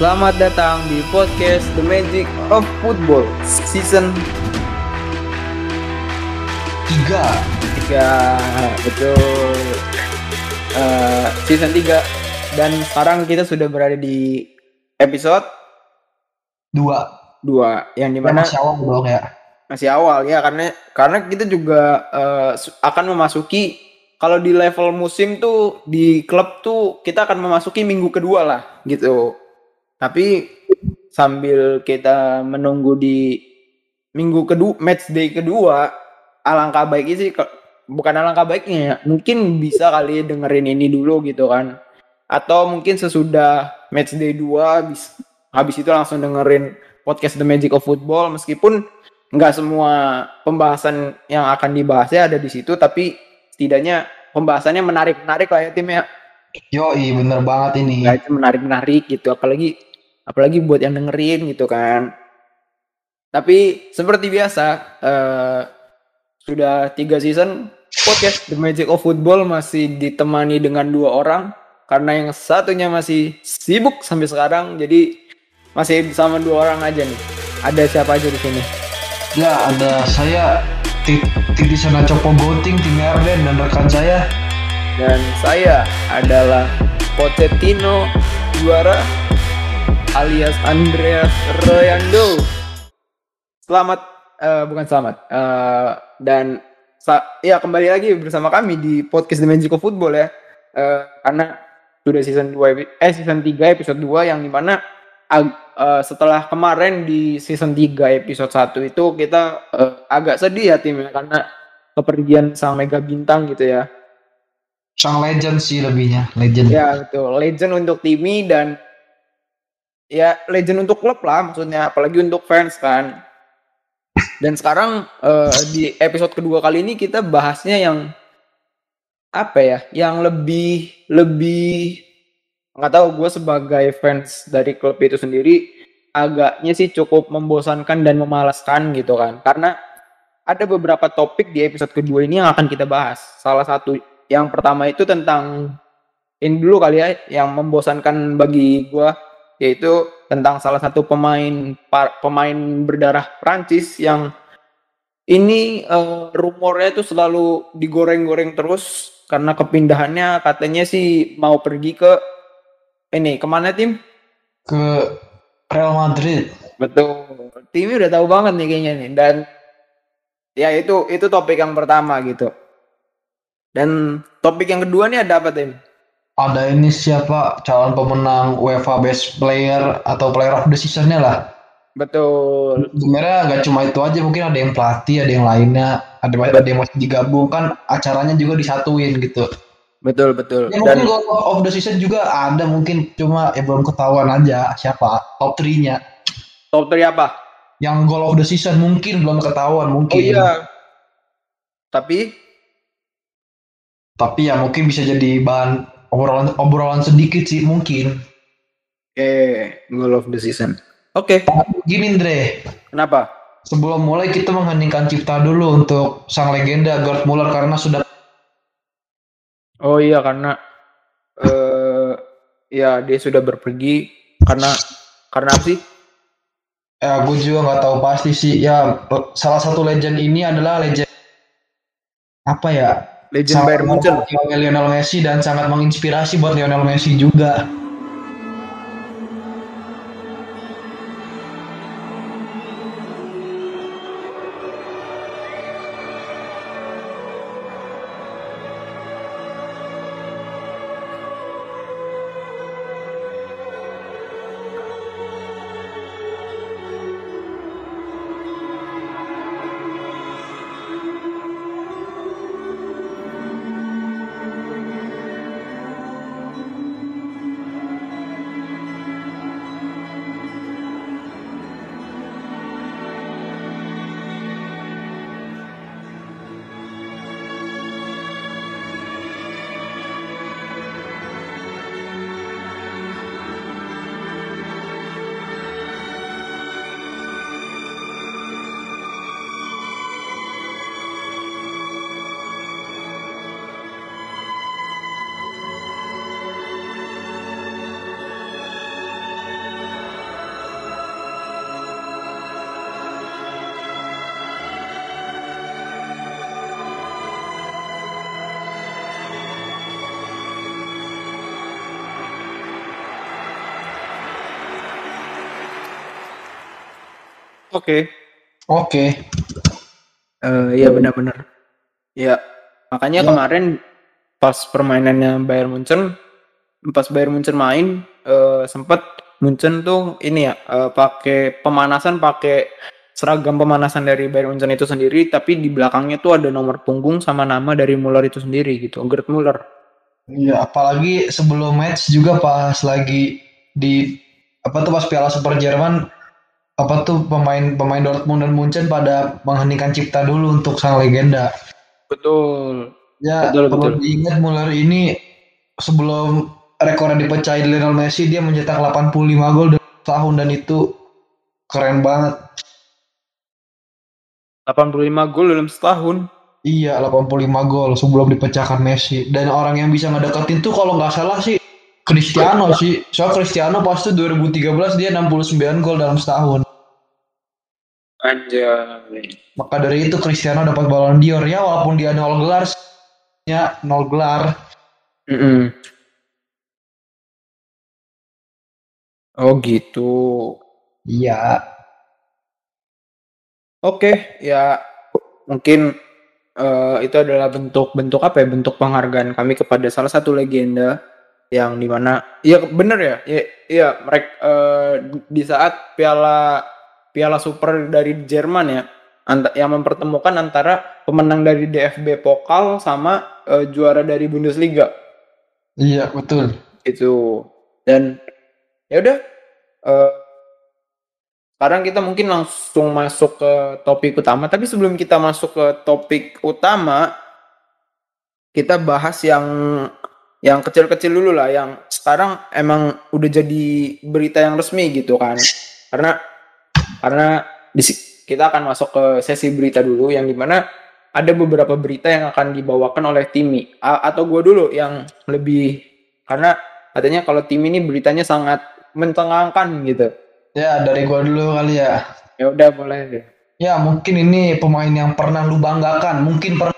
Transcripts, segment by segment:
Selamat datang di podcast The Magic of Football Season tiga. 3 Betul. Eh, Season 3 Dan sekarang kita sudah berada di episode dua. 2 Yang Mana di mana masih awal dong ya. Masih awal ya Karena karena kita juga su- akan memasuki Kalau di level musim tuh Di klub tuh kita akan memasuki minggu kedua lah gitu Tapi sambil kita menunggu di minggu kedua match day kedua alangkah baiknya sih bukan alangkah baiknya ya mungkin bisa kali dengerin ini dulu gitu kan. Atau mungkin sesudah match day 2 habis habis itu langsung dengerin podcast The Magic of Football. Meskipun nggak semua pembahasan yang akan dibahasnya ada di situ tapi setidaknya pembahasannya menarik-menarik lah ya tim ya. Yoi bener banget ini. Nggak itu menarik-menarik gitu apalagi apalagi buat yang dengerin gitu kan. Tapi seperti biasa eh, sudah tiga season podcast The Magic of Football masih ditemani dengan dua orang. Karena yang satunya masih sibuk sampai sekarang jadi masih sama dua orang aja nih. Ada siapa aja di sini? Ya ada saya Ti- Titi Sana Copo Goting Tim Erden dan rekan saya. Dan saya adalah Pochettino juara alias Andreas Royando. Selamat, eh, bukan selamat, eh, dan sa- ya kembali lagi bersama kami di podcast The Magic of Football ya, Eh, karena sudah season 2 epi- eh season 3 episode 2 yang di mana eh, setelah kemarin di season 3 episode 1 itu kita eh, agak sedih ya timnya karena kepergian sang mega bintang gitu ya. Sang legend sih lebihnya Legend Ya betul, legend untuk Timi dan ya legend untuk klub lah maksudnya, apalagi untuk fans kan. Dan sekarang eh, di episode kedua kali ini kita bahasnya yang apa ya, yang lebih lebih nggak tahu gue sebagai fans dari klub itu sendiri agaknya sih cukup membosankan dan memalaskan gitu kan, karena ada beberapa topik di episode kedua ini yang akan kita bahas. Salah satu yang pertama itu tentang ini dulu kali ya yang membosankan bagi gua yaitu tentang salah satu pemain par- pemain berdarah Prancis yang ini eh, rumornya itu selalu digoreng-goreng terus karena kepindahannya katanya sih mau pergi ke ini ke mana tim? Ke Real Madrid Betul. Timnya udah tahu banget nih kayaknya nih dan ya itu itu topik yang pertama gitu. Dan topik yang kedua nih ada apa tim? Ada ini siapa calon pemenang UEFA Best Player Atau Player of the Season-nya lah Betul. Sebenarnya nggak cuma itu aja mungkin ada yang pelatih ada yang lainnya ada ada yang masih digabung kan acaranya juga disatuin gitu Betul betul. Ya Dan mungkin goal of the season juga ada mungkin cuma ya belum ketahuan aja siapa top 3-nya. top 3 apa? Yang goal of the season mungkin belum ketahuan Oh mungkin. iya. Tapi Tapi ya mungkin bisa jadi bahan obrolan obrolan sedikit sih mungkin. eh goal of the season. Oke. Gini Andre, Kenapa? sebelum mulai kita mengheningkan cipta dulu untuk sang legenda Gerd Muller karena sudah Oh iya karena eh ya dia sudah berpergi karena karena apa sih? ya gue juga nggak tahu pasti sih ya salah satu legend ini adalah legend apa ya Legend Bayern Munchen. Lionel Messi dan sangat menginspirasi buat Lionel Messi juga. Oke. Oke. Eh, Iya benar-benar. Ya makanya Ya. kemarin pas permainannya Bayern Munchen, pas Bayern Munchen main eh, sempat Munchen tuh ini ya eh, pakai pemanasan pakai seragam pemanasan dari Bayern Munchen itu sendiri, tapi di belakangnya tuh ada nomor punggung sama nama dari Muller itu sendiri gitu, Gerd Muller. Iya, apalagi sebelum match juga pas lagi di apa tuh pas Piala Super Jerman apa tuh pemain pemain Dortmund dan Munchen pada mengheningkan cipta dulu untuk sang legenda. Betul. Ya, Betul, perlu betul. diingat Muller ini sebelum rekornya dipecahin Lionel Messi dia mencetak 85 gol dalam tahun dan itu keren banget. 85 gol dalam setahun. Iya, 85 gol sebelum dipecahkan Messi. Dan orang yang bisa ngedeketin tuh kalau nggak salah sih Cristiano sih. Soal Cristiano pas tuh 2013 dia 69 gol dalam setahun. Anjay. Maka dari itu Cristiano dapat Ballon d'Or ya walaupun dia nol gelar ya nol gelar. Mm-mm. Oh gitu. Iya. Oke, ya mungkin eh, itu adalah bentuk-bentuk apa ya? Bentuk penghargaan kami kepada salah satu legenda yang di mana, iya bener ya, iya, iya mereka di saat piala piala super dari Jerman ya, yang mempertemukan antara pemenang dari DFB Pokal sama eh, juara dari Bundesliga. Iya, betul. itu. Dan ya udah eh, sekarang kita mungkin langsung masuk ke topik utama. Tapi sebelum kita masuk ke topik utama kita bahas yang yang kecil-kecil dulu lah. Yang sekarang emang udah jadi berita yang resmi gitu kan. Karena karena di kita akan masuk ke sesi berita dulu yang di mana ada beberapa berita yang akan dibawakan oleh Timi A- atau gue dulu yang lebih karena katanya kalau tim ini beritanya sangat mencengangkan gitu Ya, dari gua dulu kali ya. ya udah boleh deh Ya, mungkin ini pemain yang pernah lu banggakan. Mungkin pernah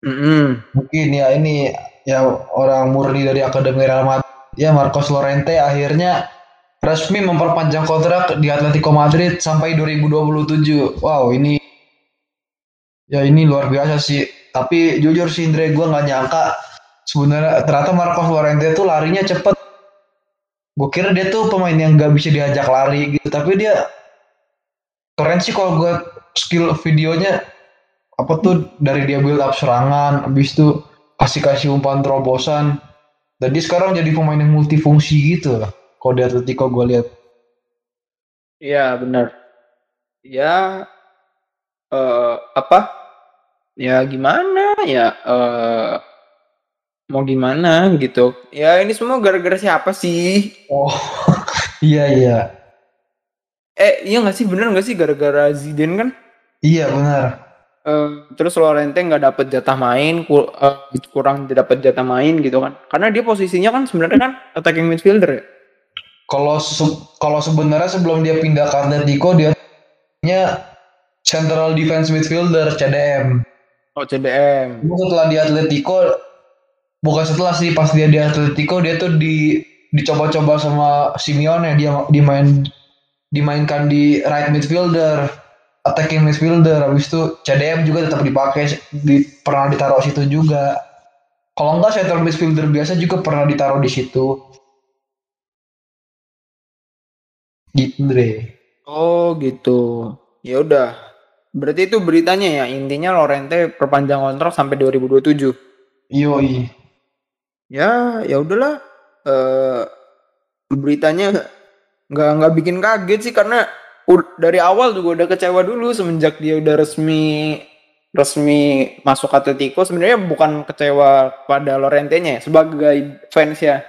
Mm-mm. mungkin ya ini ya orang murni dari Akademi Real Madrid. Ya, Marcos Llorente akhirnya resmi memperpanjang kontrak di Atletico Madrid sampai 2027. Wow, ini ya ini luar biasa sih. Tapi jujur sih Indra gue nggak nyangka sebenarnya ternyata Marcos Llorente tuh larinya cepet. Gue kira dia tuh pemain yang nggak bisa diajak lari gitu, tapi dia keren sih kalau gue skill videonya apa tuh dari dia build up serangan, habis itu kasih kasih umpan terobosan. Dan dia sekarang jadi pemain yang multifungsi gitu lah. Di Atletico gue lihat. Iya benar. Ya eh apa? Ya gimana ya eh mau gimana gitu. Ya ini semua gara-gara siapa sih? Oh, iya iya. Eh iya nggak sih bener nggak sih gara-gara Zidane kan? Iya benar. Eh, terus Lorente nggak dapet jatah main, ku- eh, kurang dapat jatah main gitu kan? Karena dia posisinya kan sebenarnya kan attacking midfielder ya. Kalau se- kalau sebenarnya sebelum dia pindah ke Atletico dia nya central defense midfielder CDM. Oh CDM. Setelah di Atletico bukan setelah sih pas dia di Atletico dia tuh di dicoba-coba sama Simeone dia dimain dimainkan di right midfielder attacking midfielder habis itu CDM juga tetap dipakai di, pernah ditaruh situ juga kalau enggak central midfielder biasa juga pernah ditaruh di situ gitu Dre Oh gitu. Ya udah. Berarti itu beritanya ya. Intinya Lorente perpanjang kontrak sampai 2027. yoi Ya, ya udahlah. Eh beritanya nggak nggak bikin kaget sih karena dari awal juga udah kecewa dulu semenjak dia udah resmi resmi masuk Atletico sebenarnya bukan kecewa pada Lorente-nya ya, sebagai fans ya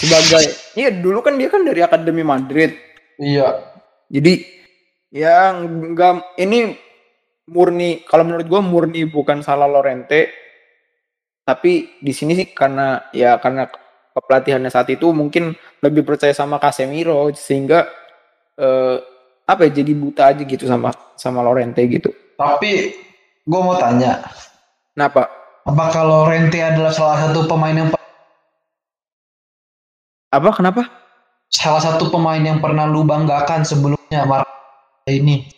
sebagai iya dulu kan dia kan dari Akademi Madrid iya jadi ya nggak ini murni kalau menurut gua murni bukan salah Lorente tapi di sini sih karena ya karena kepelatihannya saat itu mungkin lebih percaya sama Casemiro sehingga eh, apa ya jadi buta aja gitu sama sama Lorente gitu. tapi gue mau tanya Kenapa? apakah Lorente adalah salah satu pemain yang Apa kenapa? salah satu pemain yang pernah lu banggakan sebelum ya Mar ini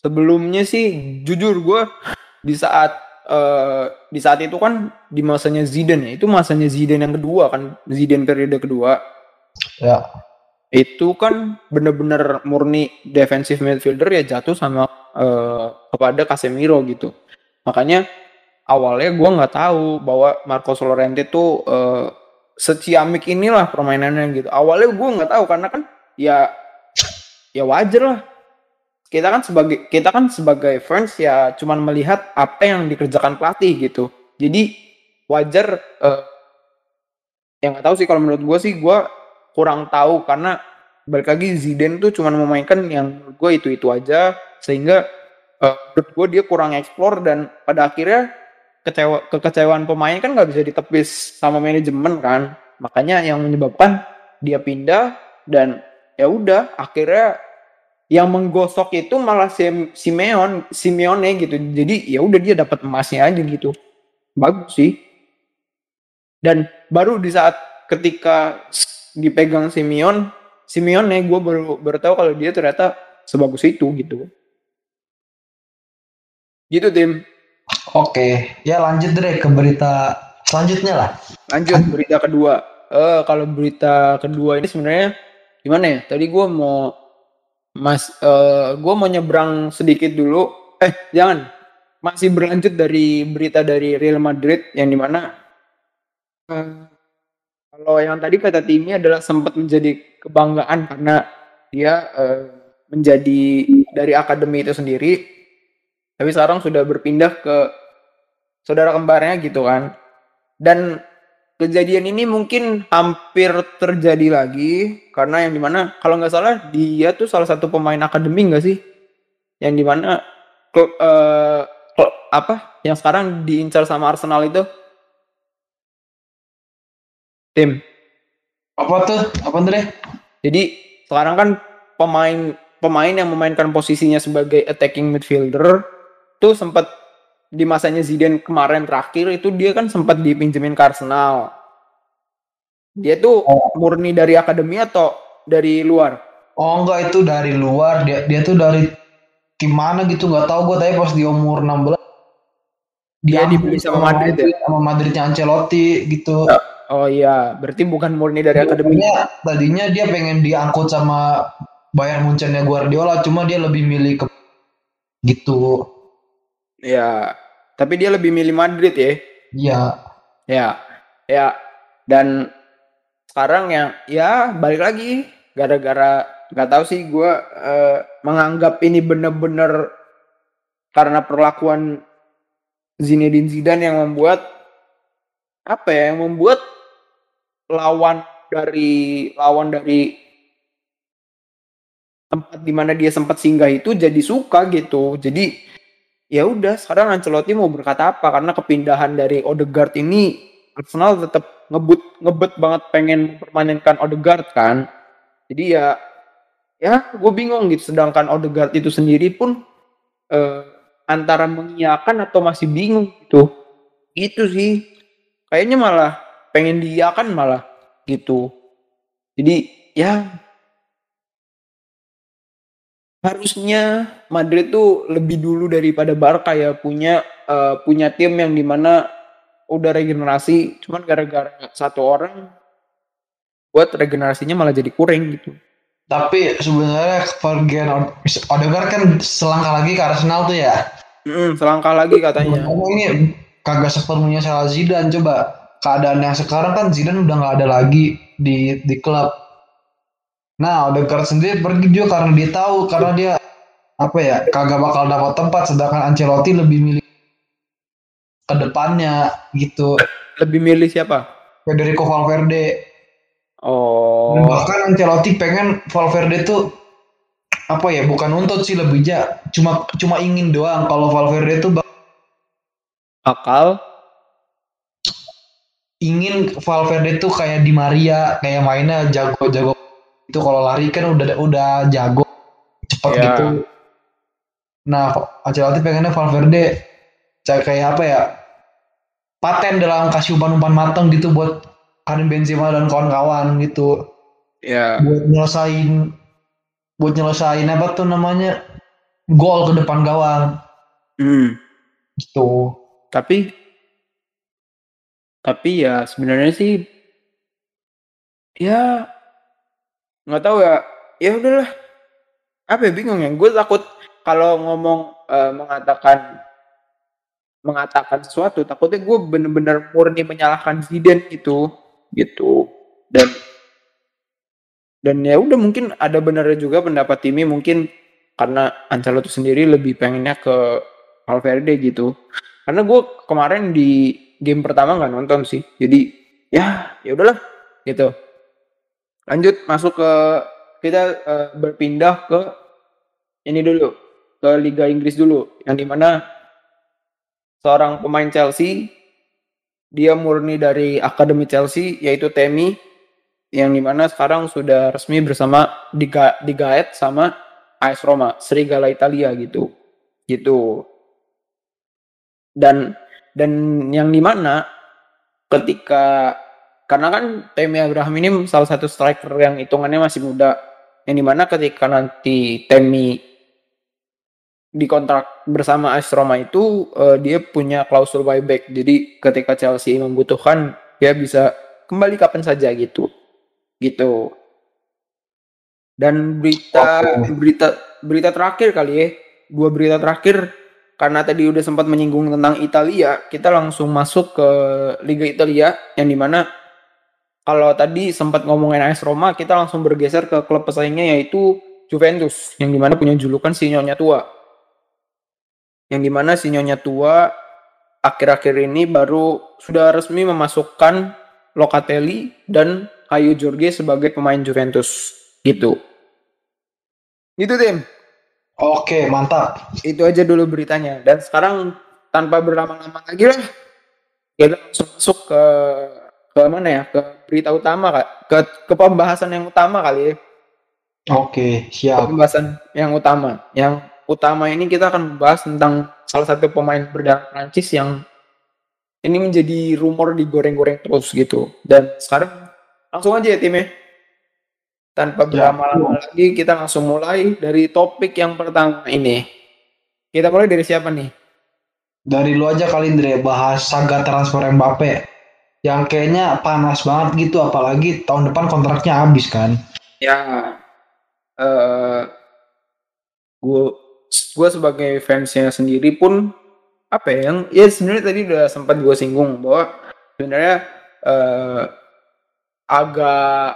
Sebelumnya sih jujur gue di saat eh, di saat itu kan di masanya Zidane ya. Itu masanya Zidane yang kedua kan, Zidane periode kedua. ya Itu kan bener-bener murni defensive midfielder ya jatuh sama eh, kepada Casemiro gitu. Makanya awalnya gue nggak tahu bahwa Marcos Llorente tuh eh, seciamik inilah permainannya gitu. Awalnya gue nggak tahu karena kan ya ya wajar lah. Kita kan sebagai kita kan sebagai fans ya cuman melihat apa yang dikerjakan pelatih gitu. Jadi wajar eh, yang nggak tahu sih kalau menurut gue sih gue kurang tahu karena balik lagi Zidane tuh cuman memainkan yang gue itu itu aja sehingga eh, menurut gue dia kurang eksplor dan pada akhirnya kecewa kekecewaan pemain kan nggak bisa ditepis sama manajemen kan. Makanya yang menyebabkan dia pindah dan ya udah akhirnya yang menggosok itu malah Sim- Simeon Simeone gitu. Jadi ya udah dia dapat emasnya aja gitu. Bagus sih. Dan baru di saat ketika dipegang Simeon Simeone gue baru baru kalau dia ternyata sebagus itu gitu. Gitu tim Oke, ya lanjut deh ke berita selanjutnya lah. lanjut berita kedua. Eh kalau berita kedua ini sebenarnya gimana ya? Tadi gue mau mas eh gue mau nyebrang sedikit dulu. Eh jangan. Masih berlanjut dari berita dari Real Madrid yang di mana eh, kalau yang tadi kata Timi adalah sempat menjadi kebanggaan karena dia eh, menjadi dari akademi itu sendiri tapi sekarang sudah berpindah ke saudara kembarnya gitu kan. Dan kejadian ini mungkin hampir terjadi lagi karena yang di mana kalau nggak salah dia tuh salah satu pemain akademi nggak sih? Yang di mana klub, eh, klub apa? Yang sekarang diincar sama Arsenal itu? Tim. Apa tuh? Apa tuh deh? jadi sekarang kan pemain pemain yang memainkan posisinya sebagai attacking midfielder tuh sempat di masanya Zidane kemarin terakhir itu dia kan sempat dipinjemin ke Arsenal. Dia tuh Oh. murni dari akademi atau dari luar? Oh enggak itu dari luar dia dia tuh dari gimana gitu nggak tahu gue tapi pas di umur 16 Dia diambil dibeli sama Madrid ya? sama Madridnya Ancelotti gitu. Oh iya, berarti bukan murni dari akademi. Tadinya, tadinya dia pengen diangkut sama Bayern Munchennya Guardiola cuma dia lebih milih ke gitu. Ya, tapi dia lebih milih Madrid ya. Iya. Ya, ya. Dan sekarang yang ya balik lagi gara-gara nggak tahu sih gue menganggap ini bener-bener karena perlakuan Zinedine Zidane yang membuat apa ya yang membuat lawan dari lawan dari tempat di mana dia sempat singgah itu jadi suka gitu jadi ya udah sekarang Ancelotti mau berkata apa? Karena kepindahan dari Odegaard ini Arsenal tetap ngebut ngebet banget pengen mempermainkan Odegaard kan? Jadi ya ya gue bingung gitu. Sedangkan Odegaard itu sendiri pun eh, antara mengiyakan atau masih bingung gitu. Itu sih. Kayaknya malah pengen diiyakan malah gitu. Jadi ya harusnya Madrid tuh lebih dulu daripada Barca ya punya eh, punya tim yang di mana udah regenerasi cuman gara-gara satu orang buat regenerasinya malah jadi kurang gitu Tapi sebenarnya Od- Odegaard kan selangkah lagi ke Arsenal tuh ya. Mm, selangkah lagi katanya Ngomong ini kagak sepenuhnya salah Zidane coba. Keadaan yang sekarang kan Zidane udah nggak ada lagi di di klub. Nah, Odegaard sendiri pergi juga karena dia tahu karena dia apa ya kagak bakal dapat tempat sedangkan Ancelotti lebih milih ke depannya gitu. lebih milih siapa Federico Valverde. oh Dan bahkan Ancelotti pengen Valverde tuh apa ya bukan nuntut sih lebih ja cuma cuma ingin doang kalau Valverde tuh bak- akal ingin Valverde tuh kayak di Maria kayak mainnya jago-jago itu kalau lari kan udah udah jago cepet Ya. gitu nah Ancelotti pengennya Valverde kayak kayak apa ya paten dalam kasih umpan-umpan matang gitu buat Karim Benzema dan kawan-kawan gitu ya buat nyelesain buat nyelesain apa tuh namanya gol ke depan gawang Hmm. gitu. Tapi tapi ya sebenarnya sih ya nggak tahu ya. Ya udahlah. Apa ya bingung ya. Gue takut kalau ngomong eh, mengatakan mengatakan sesuatu takutnya gue bener-bener murni menyalahkan Zidane gitu gitu dan dan ya udah mungkin ada benernya juga pendapat Timi mungkin karena Ancelotti sendiri lebih pengennya ke Valverde gitu karena gue kemarin di game pertama nggak nonton sih jadi ya ya udahlah gitu lanjut masuk ke kita eh, berpindah ke ini dulu ke Liga Inggris dulu yang di mana seorang pemain Chelsea dia murni dari akademi Chelsea yaitu Temi yang di mana sekarang sudah resmi bersama diga digaet sama AS Roma Serigala Italia gitu. Gitu. Dan dan yang di mana ketika karena kan Temi Abraham ini salah satu striker yang hitungannya masih muda. Yang di mana ketika nanti Temi dikontrak bersama AS Roma itu eh, dia punya klausul buyback. Jadi ketika Chelsea membutuhkan dia bisa kembali kapan saja gitu. Gitu. Dan berita Oke. berita berita terakhir kali ya. Dua berita terakhir karena tadi udah sempat menyinggung tentang Italia kita langsung masuk ke Liga Italia yang di mana kalau tadi sempat ngomongin AS Roma kita langsung bergeser ke klub pesaingnya yaitu Juventus yang di mana punya julukan si nyonya tua. Yang di mana si nyonya tua akhir-akhir ini baru sudah resmi memasukkan Locatelli dan Ayu Jorge sebagai pemain Juventus gitu. Gitu tim. Oke, mantap. itu aja dulu beritanya. Dan sekarang tanpa berlama-lama lagi lah kita langsung masuk ke ke mana ya? Ke berita utama kak? Ke ke pembahasan yang utama kali ya. Oke, Ke siap. pembahasan yang utama. Yang utama ini kita akan membahas tentang salah satu pemain berdarah Prancis yang ini menjadi rumor digoreng-goreng terus gitu. Dan sekarang langsung aja ya tim ya. Tanpa Ya. berlama-lama lagi kita langsung mulai dari topik yang pertama ini. Kita mulai dari siapa nih? Dari lu aja kali Indre bahas saga transfer Mbappe yang kayaknya panas banget gitu apalagi tahun depan kontraknya habis kan. ya eh gue gue sebagai fansnya sendiri pun apa ya yang ya sebenarnya tadi udah sempat gue singgung bahwa sebenarnya eh agak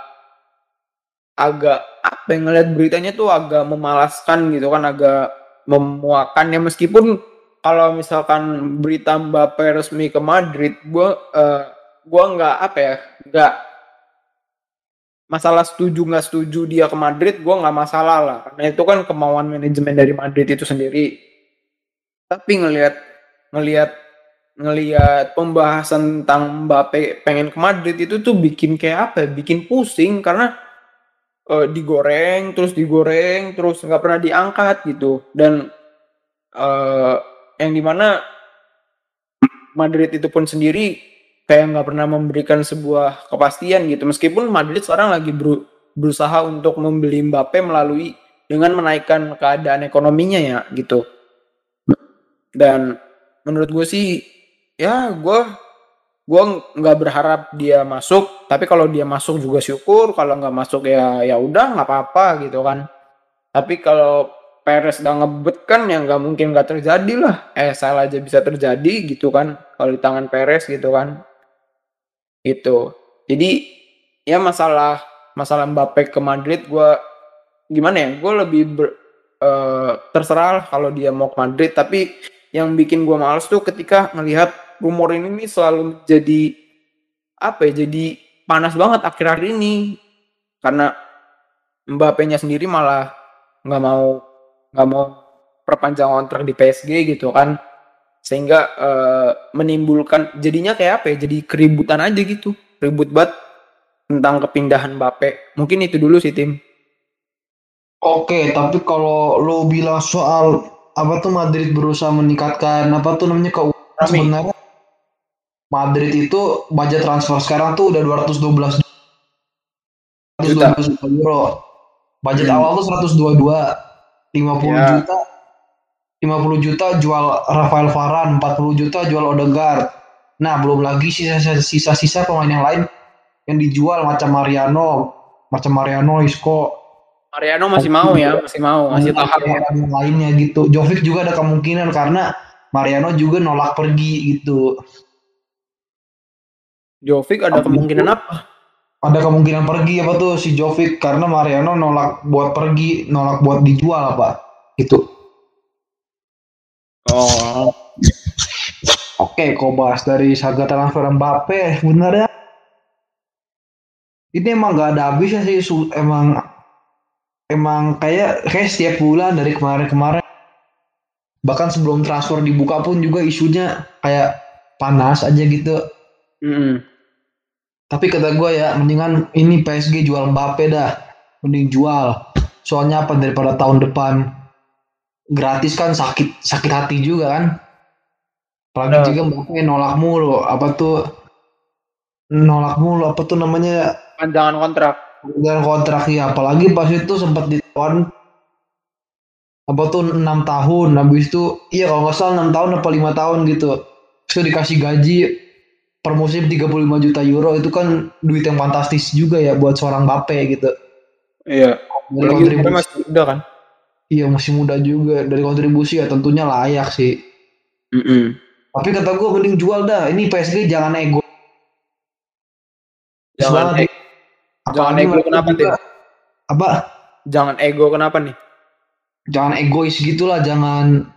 agak apa yang ngeliat beritanya tuh agak memalaskan gitu kan agak memuakan ya meskipun kalau misalkan berita Mbappe resmi ke Madrid gue eh, gue nggak apa ya nggak masalah setuju nggak setuju dia ke Madrid gue nggak masalah lah. Karena itu kan kemauan manajemen dari Madrid itu sendiri. Tapi ngelihat ngelihat ngelihat pembahasan tentang Mbappe pengen ke Madrid itu tuh bikin kayak apa ya? bikin pusing karena eh, digoreng terus digoreng terus nggak pernah diangkat gitu. Dan eh, yang di mana Madrid itu pun sendiri kayak nggak pernah memberikan sebuah kepastian gitu. Meskipun Madrid sekarang lagi beru- berusaha untuk membeli Mbappe melalui dengan menaikkan keadaan ekonominya ya gitu. Dan menurut gue sih ya gue gue nggak berharap dia masuk. Tapi kalau dia masuk juga syukur kalau nggak masuk ya ya udah nggak apa-apa gitu kan. Tapi kalau Perez udah ngebet kan ya nggak mungkin nggak terjadi lah. Eh salah aja bisa terjadi gitu kan kalau di tangan Perez gitu kan itu jadi ya masalah masalah Mbappe ke Madrid gue gimana ya gue lebih ber- eh, terserah kalau dia mau ke Madrid. Tapi yang bikin gue males tuh ketika melihat rumor ini nih selalu jadi apa ya jadi panas banget akhir-akhir ini. Karena Mbappe-nya sendiri malah nggak mau nggak mau perpanjang kontrak di PSG gitu kan sehingga eh, menimbulkan jadinya kayak apa ya jadi keributan aja gitu ribut banget tentang kepindahan Mbappe mungkin itu dulu sih tim Oke, tapi kalau lu bilang soal apa tuh Madrid berusaha meningkatkan apa tuh namanya keuangan sebenarnya Madrid itu budget transfer sekarang tuh udah 212 Juta. 212 juta euro. Budget Hmm. awal tuh 122, 50 Ya. juta 50 juta jual Rafael Varane, 40 juta jual Odegaard. Nah, belum lagi sisa-sisa pemain yang lain yang dijual macam Mariano, macam Mariano, Isco, Mariano masih mau ya, masih mau, masih dan tahan ya. yang lainnya gitu. Jovic juga ada kemungkinan karena Mariano juga nolak pergi gitu. Jovic ada kemungkinan apa? Ada kemungkinan pergi apa tuh si Jovic karena Mariano nolak buat pergi, nolak buat dijual apa gitu. Oh, Oke, kau bahas dari saga transfer Mbappe, bener ya? Ini emang gak ada habisnya sih, emang emang kayak kayak setiap bulan dari kemarin-kemarin. Bahkan sebelum transfer dibuka pun juga isunya kayak panas aja gitu. mm-mm. Tapi kata gue ya, mendingan ini PSG jual Mbappe dah. Mending jual. Soalnya apa daripada tahun depan gratis kan sakit sakit hati juga kan. Apalagi Benar. juga Mbappe nolak mulu. Apa tuh nolak mulu apa tuh namanya panjangan kontrak. dengan kontrak ya apalagi pas itu sempat ditawan apa tuh enam tahun habis itu iya kalau nggak salah enam tahun apa lima tahun gitu itu dikasih gaji per musim 35 juta euro itu kan duit yang fantastis juga ya buat seorang Mbappe gitu Iya. dari Apalagi kontribusi masih muda kan. Iya masih muda juga. Dari kontribusi ya tentunya layak sih. Mm-mm. tapi kata gue mending jual dah. Ini PSG jangan ego. Jangan e- jangan ego kenapa tuh? apa? Jangan ego kenapa nih? jangan egois gitulah jangan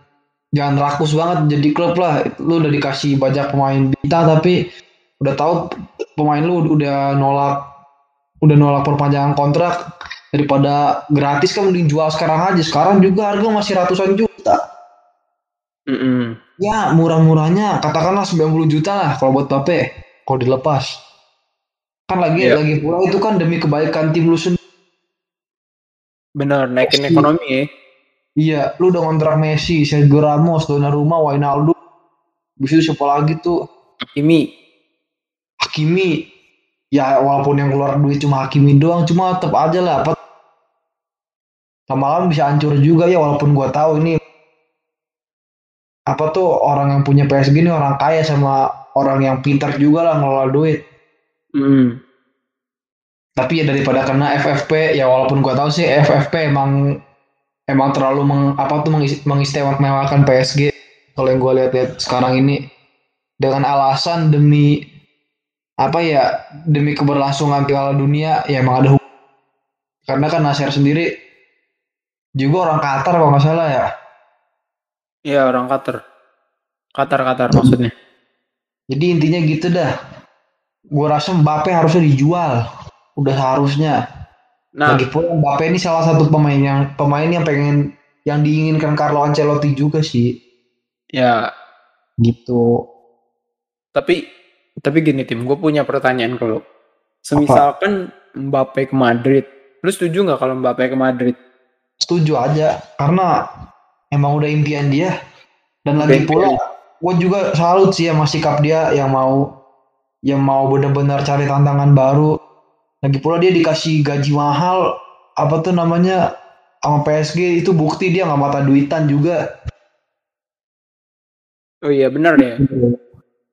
jangan rakus banget jadi klub lah. Lu udah dikasih banyak pemain bintang tapi udah tahu pemain lu udah nolak udah nolak perpanjangan kontrak daripada gratis kan mending jual sekarang aja sekarang juga harga masih ratusan juta Mm-mm. ya murah-murahnya katakanlah 90 juta lah kalau buat Bape kalau dilepas kan lagi Iya. lagi pula itu kan demi kebaikan tim lu sendiri Bener, naikin Pasti. ekonomi ya. Iya, lu udah kontrak Messi, Sergio Ramos, Donnarumma, Wijnaldum. Bisa siapa lagi tuh? Hakimi. Hakimi. Ya walaupun yang keluar duit cuma Hakimi doang, cuma tetap aja lah apa lama-lama bisa hancur juga ya walaupun gua tahu ini apa tuh orang yang punya PSG ini orang kaya sama orang yang pintar juga lah ngelola duit. Mm. Tapi ya daripada kena FFP ya walaupun gua tahu sih FFP emang emang terlalu meng, apa tuh mengis- mengistimewakan PSG kalau yang gua lihat-lihat sekarang ini dengan alasan demi apa ya demi keberlangsungan Piala Dunia ya emang ada hukum. karena kan Nasir sendiri juga orang Qatar kalau nggak salah ya Iya orang Qatar. Qatar Qatar maksudnya. jadi intinya gitu dah gua rasa Mbappe harusnya dijual udah seharusnya Nah, Lagi pula Mbappe ini salah satu pemain yang pemain yang pengen yang diinginkan Carlo Ancelotti juga sih. ya Gitu. tapi tapi gini tim, gue punya pertanyaan lo. Semisalkan Mbappe ke Madrid, lu setuju nggak kalau Mbappe ke Madrid? Setuju aja karena emang udah impian dia dan lagi pula gue juga salut sih sama sikap dia yang mau yang mau benar-benar cari tantangan baru. Lagi pula dia dikasih gaji mahal apa tuh namanya sama PSG itu bukti dia nggak mata duitan juga. Oh iya benar ya.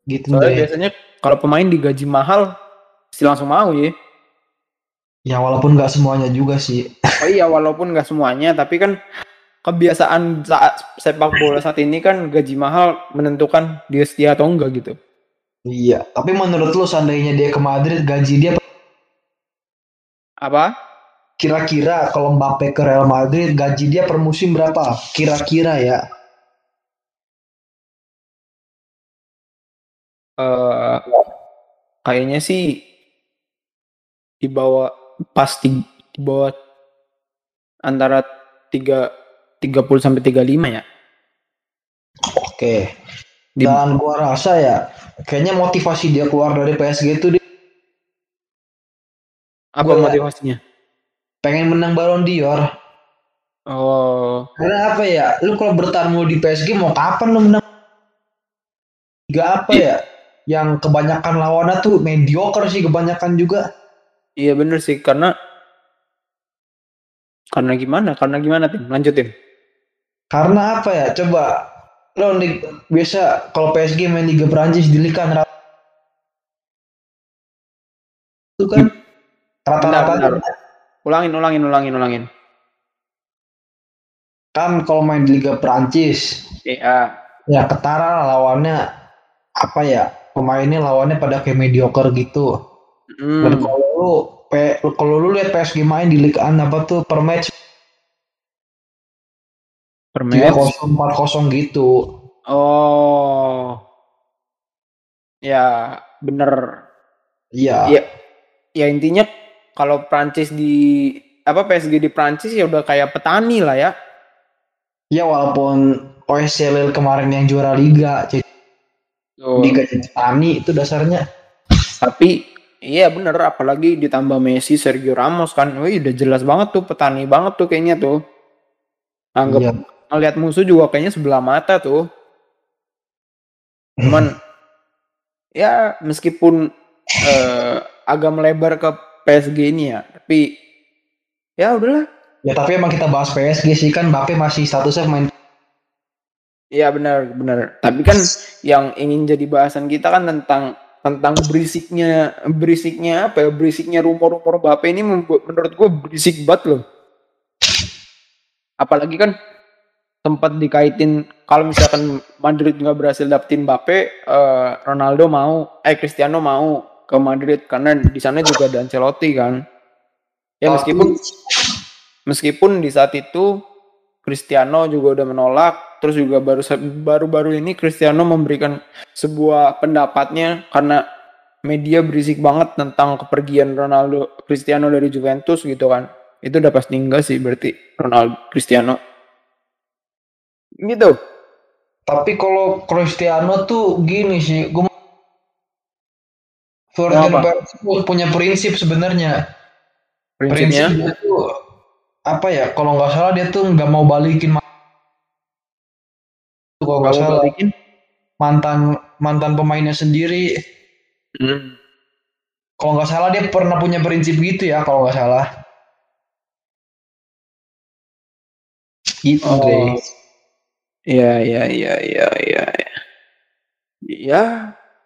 Gitu Soalnya deh. biasanya kalau pemain digaji mahal, pasti langsung mau ya. Ya walaupun nggak semuanya juga sih. Oh iya walaupun nggak semuanya, tapi kan kebiasaan saat sepak bola saat ini kan gaji mahal menentukan dia setia atau enggak gitu. Iya, tapi menurut lu seandainya dia ke Madrid gaji dia Apa? kira-kira kalau Mbappe ke Real Madrid gaji dia per musim berapa? Kira-kira ya. eh kayaknya sih di bawah pasti di bawah antara 3 30 sampai 35 ya. Oke. Di, Dan gua rasa ya kayaknya motivasi dia keluar dari PSG itu dia apa gua- motivasinya? pengen menang Ballon d'Or. Oh, Karena apa ya? Lu kalau bertahan mulu di PSG mau kapan lu menang? Tiga apa ya? Yang kebanyakan lawannya tuh mediocre sih kebanyakan juga. iya bener sih karena Karena gimana? Karena gimana tim? Lanjutin. Karena apa ya? Coba lo di, biasa kalau PSG main Liga Prancis di Liga kan itu kan rata-rata ulangin ulangin ulangin ulangin kan kalau main di Liga Prancis iya ya ketara lawannya apa ya pemainnya lawannya pada kayak mediocre gitu hmm. dan kalau lu kalau lu lihat PSG main di Liga apa tuh per match per match empat kosong gitu oh ya bener iya ya ya intinya kalau Prancis di apa PSG di Prancis ya udah kayak petani lah ya. Ya walaupun OSC kemarin yang juara liga, oh. liga petani itu dasarnya. Tapi iya bener apalagi ditambah Messi, Sergio Ramos kan, wih udah jelas banget tuh petani banget tuh kayaknya tuh. Anggap iya. ngeliat musuh juga kayaknya sebelah mata tuh. Cuman ya meskipun uh, agak melebar ke PSG ini ya. Tapi ya udahlah. Ya tapi emang kita bahas PSG sih kan Mbappe masih statusnya main. Iya benar benar. Tapi kan yang ingin jadi bahasan kita kan tentang tentang berisiknya berisiknya apa ya berisiknya rumor-rumor Mbappe ini menurut gue berisik banget loh. Apalagi kan tempat dikaitin kalau misalkan Madrid nggak berhasil dapetin Mbappe, uh, Ronaldo mau, eh Cristiano mau ke Madrid karena di sana juga ada Ancelotti kan. Ya meskipun meskipun di saat itu Cristiano juga udah menolak, terus juga baru baru-baru ini Cristiano memberikan sebuah pendapatnya karena media berisik banget tentang kepergian Ronaldo Cristiano dari Juventus gitu kan. Itu udah pasti enggak sih berarti Ronaldo Cristiano. Gitu. Tapi kalau Cristiano tuh gini sih, gue Perez punya prinsip sebenarnya. Prinsipnya? Prinsip apa ya? Kalau nggak salah dia tuh nggak mau balikin kalau nggak salah balikin mantan mantan pemainnya sendiri. Hmm. Kalau nggak salah dia pernah punya prinsip gitu ya kalau nggak salah. Gitu oh. Iya iya iya iya iya. Ya,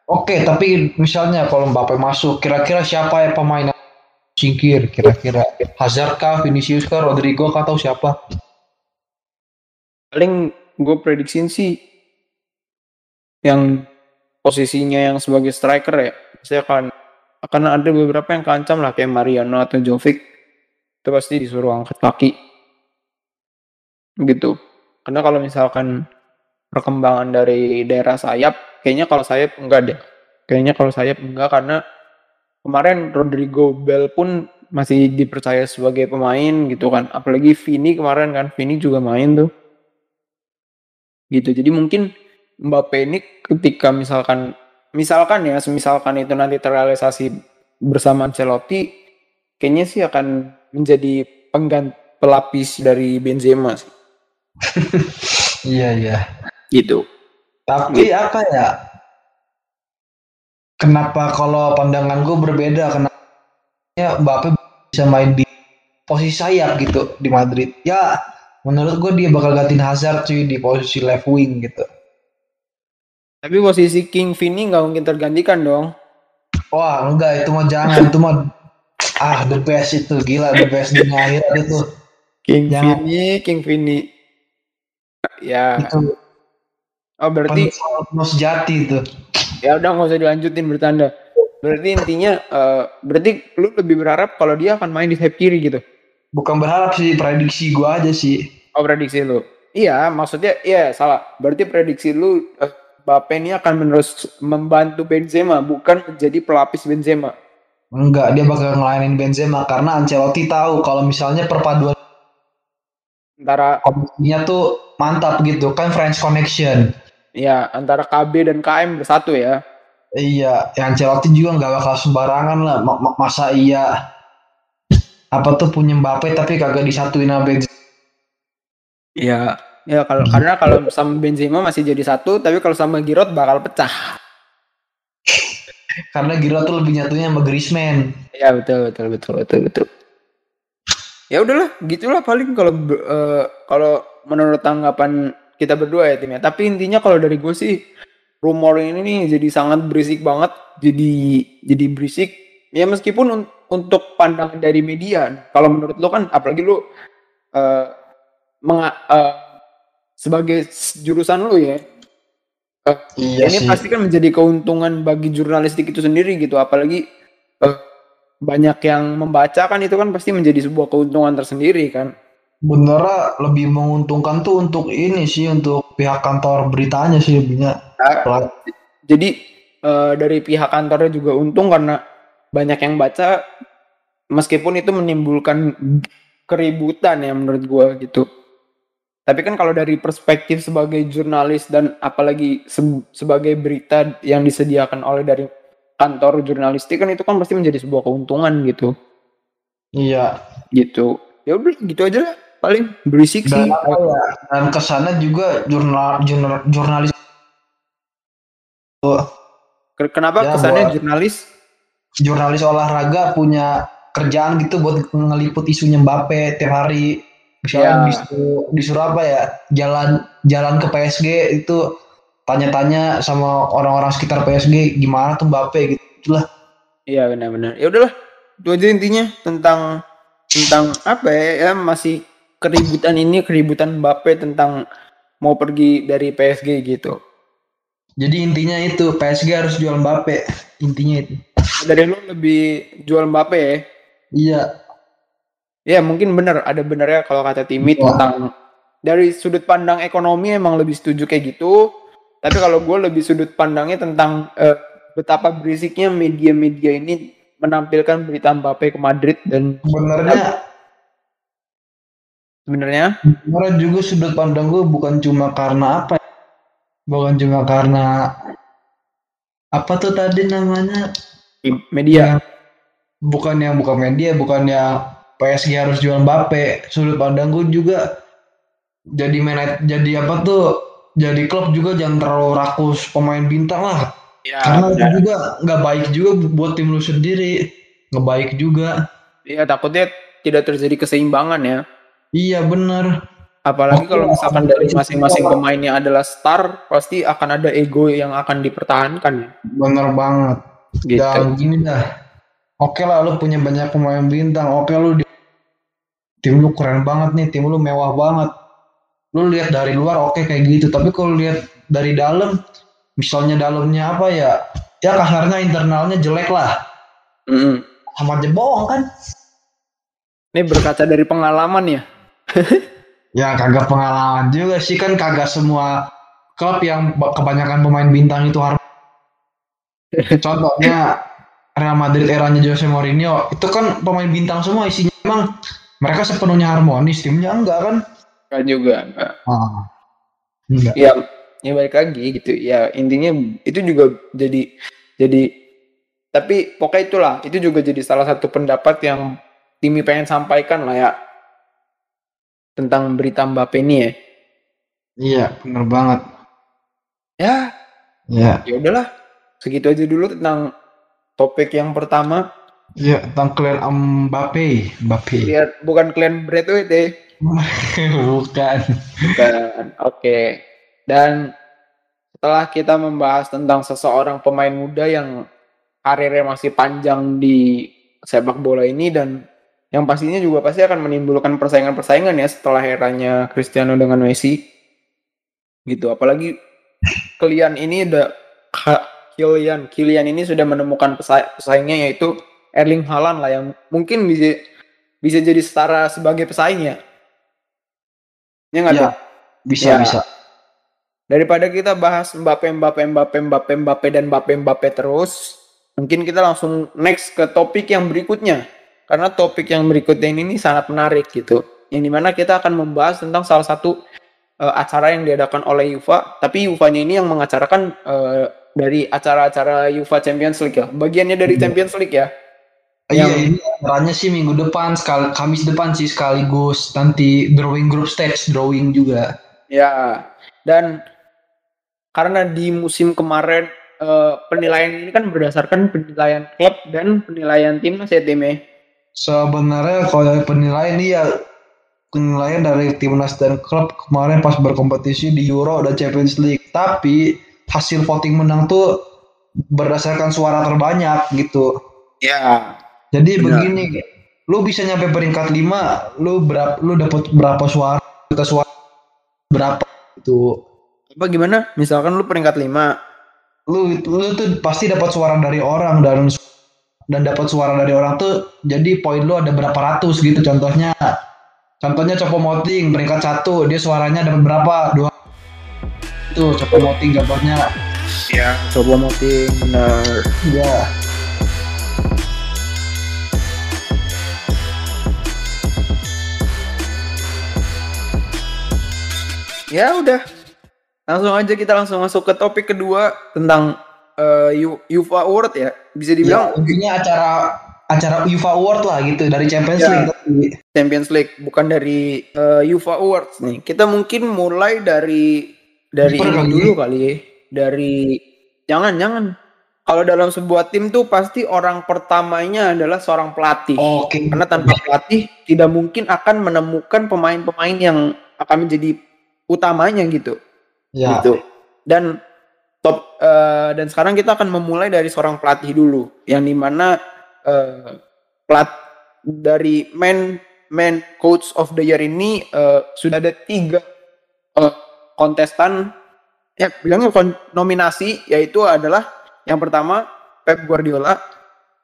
Oke, tapi misalnya kalau Mbappe masuk, kira-kira siapa ya pemain singkir kira-kira? Hazard kah, Vinicius kah, Rodrigo kah, atau siapa? Paling gue prediksiin sih yang posisinya yang sebagai striker ya. Saya akan akan ada beberapa yang kancam lah kayak Mariano atau Jovic. Itu pasti disuruh angkat kaki. Gitu. Karena kalau misalkan perkembangan dari daerah sayap kayaknya kalau sayap enggak deh kayaknya kalau sayap enggak karena kemarin Rodrigo Bell pun masih dipercaya sebagai pemain gitu kan. Apalagi Vini kemarin kan. Vini juga main tuh. Gitu. Jadi mungkin Mbappe ini ketika misalkan misalkan ya misalkan itu nanti terrealisasi bersama Ancelotti kayaknya sih akan menjadi pengganti pelapis dari Benzema sih. Iya iya. Gitu. Tapi gitu. apa ya kenapa kalau pandangan gue berbeda? Kenapa ya Mbappe bisa main di posisi sayap gitu di Madrid? Ya menurut gue dia bakal gantiin Hazard cuy di posisi left wing gitu. Tapi posisi King Vini nggak mungkin tergantikan dong. Wah enggak itu mah jangan itu mah ah the best itu gila the best di akhir itu. King jangan. Vini King Vini. Ya. Itu Oh berarti mau sejati itu. Ya udah nggak usah dilanjutin bertanda. Berarti intinya uh, berarti lu lebih berharap kalau dia akan main di sayap kiri gitu. Bukan berharap sih, prediksi gua aja sih. Oh prediksi lu. Iya, maksudnya iya salah. Berarti prediksi lu uh, Bape ini akan menerus membantu Benzema, bukan menjadi pelapis Benzema. Enggak, dia bakal ngelainin Benzema karena Ancelotti tahu kalau misalnya perpaduan antara komisinya tuh mantap gitu kan French Connection. Ya, antara KB dan KM bersatu ya. Iya, yang Ancelotti juga nggak bakal sembarangan lah. Masa iya apa tuh punya Mbappe tapi kagak disatuin sama Benzema. Iya, ya kalau hmm. karena kalau sama Benzema masih jadi satu, tapi kalau sama Giroud bakal pecah. karena Giroud tuh lebih nyatunya sama Griezmann. Iya betul betul betul betul betul. ya udahlah gitulah paling kalau uh, kalau menurut tanggapan kita berdua ya timnya tapi intinya kalau dari gue sih rumor ini nih jadi sangat berisik banget jadi jadi berisik ya meskipun un untuk pandangan dari media kalau menurut lo kan apalagi lo uh, uh, sebagai jurusan lo ya uh, iya ini sih. pasti kan menjadi keuntungan bagi jurnalistik itu sendiri gitu apalagi uh, banyak yang membaca kan itu kan pasti menjadi sebuah keuntungan tersendiri kan. Bener lebih menguntungkan tuh untuk ini sih untuk pihak kantor beritanya sih lebihnya. Nah, jadi uh, dari pihak kantornya juga untung karena banyak yang baca meskipun itu menimbulkan keributan ya menurut gua gitu. Tapi kan kalau dari perspektif sebagai jurnalis dan apalagi se sebagai berita yang disediakan oleh dari kantor jurnalistik kan itu kan pasti menjadi sebuah keuntungan gitu. Iya. Gitu. Ya udah gitu aja lah paling berisik dan, sih. Ya, dan ke sana juga jurnal, jurnal jurnalis. Kenapa ya, kesannya buat, jurnalis? Jurnalis olahraga punya kerjaan gitu buat ngeliput isunya Mbappe tiap hari. Misalnya ya. disuruh, disuruh apa ya jalan jalan ke PSG itu tanya-tanya sama orang-orang sekitar PSG gimana tuh Mbappe gitu itulah iya benar-benar ya udahlah itu aja intinya tentang tentang apa ya, ya masih keributan ini keributan Mbappe tentang mau pergi dari PSG gitu. Jadi intinya itu PSG harus jual Mbappe. Intinya itu. Dari lu lebih jual Mbappe ya? Iya. Ya mungkin benar ada benarnya kalau kata Timit tentang dari sudut pandang ekonomi emang lebih setuju kayak gitu. Tapi kalau gue lebih sudut pandangnya tentang uh, betapa berisiknya media-media ini menampilkan berita Mbappe ke Madrid dan sebenarnya sebenarnya sebenarnya juga sudut pandang gue bukan cuma karena apa ya? bukan cuma karena apa tuh tadi namanya media bukan yang bukan media bukan yang PSG harus jual Mbappe sudut pandang gue juga jadi menet jadi apa tuh jadi klub juga jangan terlalu rakus pemain bintang lah. Ya, Karena itu juga nggak baik juga buat tim lu sendiri. Nggak baik juga. Iya takutnya tidak terjadi keseimbangan ya. Iya benar. Apalagi kalau misalkan dari masing-masing pemainnya adalah star, pasti akan ada ego yang akan dipertahankan ya. Bener banget. Gitu. Dan gini dah. Oke lah lu punya banyak pemain bintang. Oke lu di tim lu keren banget nih, tim lu mewah banget lu lihat dari luar oke okay, kayak gitu tapi kalau lihat dari dalam misalnya dalamnya apa ya ya kasarnya internalnya jelek lah mm. sama aja bohong kan ini berkaca dari pengalaman ya ya kagak pengalaman juga sih kan kagak semua klub yang kebanyakan pemain bintang itu harus contohnya Real Madrid eranya Jose Mourinho itu kan pemain bintang semua isinya emang mereka sepenuhnya harmonis timnya enggak kan Enggak juga, enggak. Oh. Enggak. Ya, ya balik lagi gitu. Ya intinya itu juga jadi jadi tapi pokoknya itulah itu juga jadi salah satu pendapat yang Timi pengen sampaikan lah ya tentang berita Mbappe ini ya. Iya, benar banget. Ya. Ya. Ya udahlah. Segitu aja dulu tentang topik yang pertama. Iya, tentang klien Mbappe. Mbappe. Lihat bukan klien Braithwaite deh. Bukan. Bukan. Oke. Okay. Dan setelah kita membahas tentang seseorang pemain muda yang karirnya masih panjang di sepak bola ini dan yang pastinya juga pasti akan menimbulkan persaingan-persaingan ya setelah eranya Cristiano dengan Messi. Gitu. Apalagi Kylian ini udah Kylian Kylian ini sudah menemukan pesaingnya yaitu Erling Haaland lah yang mungkin bisa bisa jadi setara sebagai pesaingnya Ya nggak ya, Bisa, ya. bisa. Daripada kita bahas Mbappe, Mbappe, Mbappe, Mbappe, Mbappe, dan Mbappe, Mbappe terus, mungkin kita langsung next ke topik yang berikutnya. Karena topik yang berikutnya ini, ini sangat menarik gitu. Yang di mana kita akan membahas tentang salah satu uh, acara yang diadakan oleh UEFA, tapi UEFA-nya ini yang mengacarakan uh, dari acara-acara UEFA Champions League ya. Bagiannya dari hmm. Champions League ya. Iya, ini acaranya sih minggu depan, sekali, Kamis depan sih sekaligus nanti drawing group stage, drawing juga. Ya, dan karena di musim kemarin uh, penilaian ini kan berdasarkan penilaian klub dan penilaian timnas ya timnya. Sebenarnya kalau dari penilaian iya penilaian dari timnas dan klub kemarin pas berkompetisi di Euro dan Champions League. Tapi hasil voting menang tuh berdasarkan suara terbanyak gitu. Ya. Jadi Benar. begini, lu bisa nyampe peringkat 5, lu berapa lu dapat berapa suara? Kita suara berapa itu? Apa gimana? Misalkan lu peringkat 5. Lu lu tuh pasti dapat suara dari orang dan dan dapat suara dari orang tuh jadi poin lu ada berapa ratus gitu contohnya. Contohnya Copo Moting peringkat satu dia suaranya dapat berapa? Dua itu Copo Moting contohnya. Ya. Coba moting benar. Ya. Ya udah. Langsung aja kita langsung masuk ke topik kedua tentang eh, U- UEFA Award ya. Bisa Ya, dibilang intinya acara acara UEFA Award lah gitu dari Champions Ya. League Champions League bukan dari eh, UEFA Awards nih. Kita mungkin mulai dari dari Kiper ini kali dulu kali ya. Dari jangan jangan. Kalau dalam sebuah tim tuh pasti orang pertamanya adalah seorang pelatih. Oke. Karena tanpa pelatih tidak mungkin akan menemukan pemain-pemain yang akan menjadi utamanya gitu. Ya. Gitu. Dan top eh, dan sekarang kita akan memulai dari seorang pelatih dulu yang di mana eh, plat dari man man coach of the year ini eh, sudah ada tiga eh, kontestan ya bilangnya nominasi yaitu adalah yang pertama Pep Guardiola,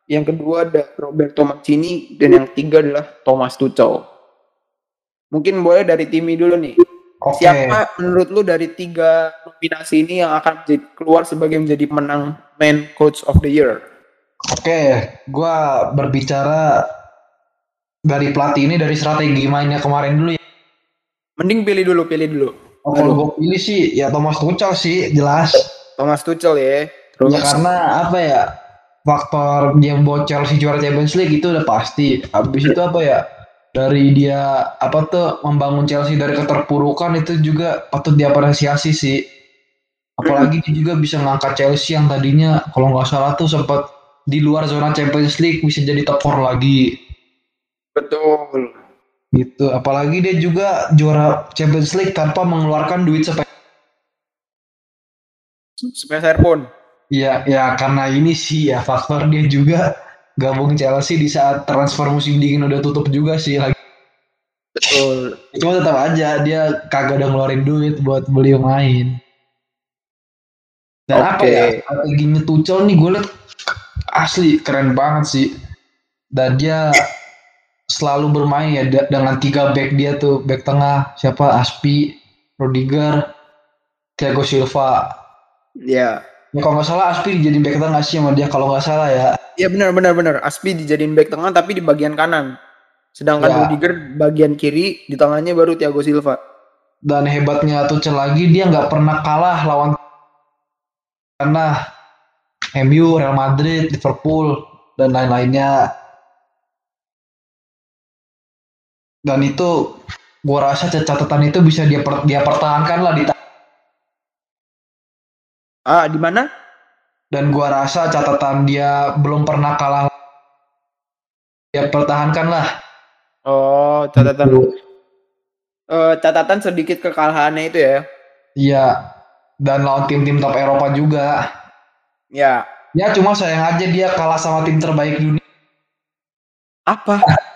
yang kedua ada Roberto Mancini dan yang ketiga adalah Thomas Tuchel. Mungkin boleh dari Timi dulu nih. Oke. Siapa menurut lu dari tiga nominasi ini yang akan menjadi- keluar sebagai menjadi pemenang Man Coach of the Year? Oke, gua berbicara dari pelatih ini dari strategi mainnya kemarin dulu ya. Mending pilih dulu, pilih dulu. Oh, kalau gue pilih sih ya Thomas Tuchel sih jelas. Thomas Tuchel ya. Terus Ya karena apa ya faktor dia membawa Chelsea juara Champions League itu udah pasti. Habis itu apa ya dari dia apa tuh membangun Chelsea dari keterpurukan itu juga patut diapresiasi sih. Apalagi dia juga bisa ngangkat Chelsea yang tadinya kalau nggak salah tuh sempat di luar zona Champions League bisa jadi top 4 lagi. betul. gitu apalagi dia juga juara Champions League tanpa mengeluarkan duit sepe Sepeser pun. ya ya karena ini sih ya faktor dia juga gabung Chelsea di saat transfer musim dingin udah tutup juga sih. Lagi Betul. cuma tetap aja dia kagak ada ngeluarin duit buat beli pemain dan apa Oke. ya strateginya Tuchel nih gue liat asli keren banget sih. Dan dia selalu bermain ya dengan tiga back dia tuh. Back tengah siapa? Aspi Rudiger Thiago Silva. Ya. ya kalau nggak salah Aspi dijadiin back tengah sih sama dia kalau nggak salah ya Ya benar benar benar. Aspi dijadiin back tengah tapi di bagian kanan. Sedangkan Ya. Rudiger bagian kiri, di tengahnya baru Thiago Silva. dan hebatnya Tuchel lagi dia nggak pernah kalah lawan karena MU, Real Madrid, Liverpool dan lain-lainnya dan itu gua rasa catatan itu bisa dia per- dia pertahankan lah di Ah, di mana? Dan gua rasa catatan dia belum pernah kalah dia pertahankan lah Oh, catatan Gitu. eh, catatan sedikit kekalahannya itu ya. iya dan lawan tim-tim top Eropa juga Ya. ya cuma sayang aja dia kalah sama tim terbaik dunia Apa?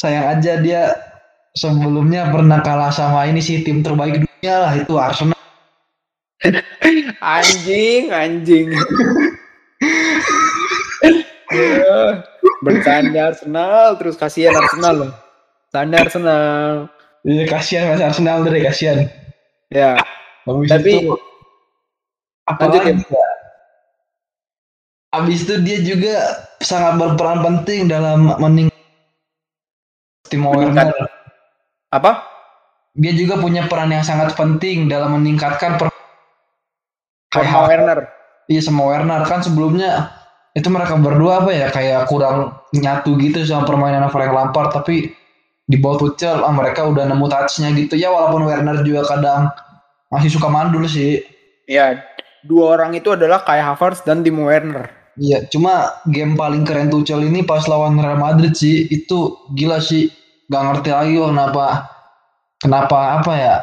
sayang aja dia sebelumnya pernah kalah sama ini sih tim terbaik dunia lah itu Arsenal Anjing, anjing. Bercanda Arsenal terus kasihan Arsenal loh. Canda Arsenal. Iya kasihan mas Arsenal deh kasihan. Ya, Habis Tapi- itu apa lanjut ya. lagi ya? Habis itu dia juga sangat berperan penting dalam mening Timo Meningkat- Werner. Apa? Dia juga punya peran yang sangat penting dalam meningkatkan per Sama Werner. Iya sama Werner kan sebelumnya itu mereka berdua apa ya kayak kurang nyatu gitu sama permainan Frank Lampard tapi di bawah Tuchel ah, mereka udah nemu touch-nya gitu ya walaupun Werner juga kadang masih suka mandul sih Ya, dua orang itu adalah Kai Havertz dan Timo Werner. Iya, cuma game paling keren Tuchel ini pas lawan Real Madrid sih. Itu gila sih. Gak ngerti lagi gua kenapa kenapa apa ya?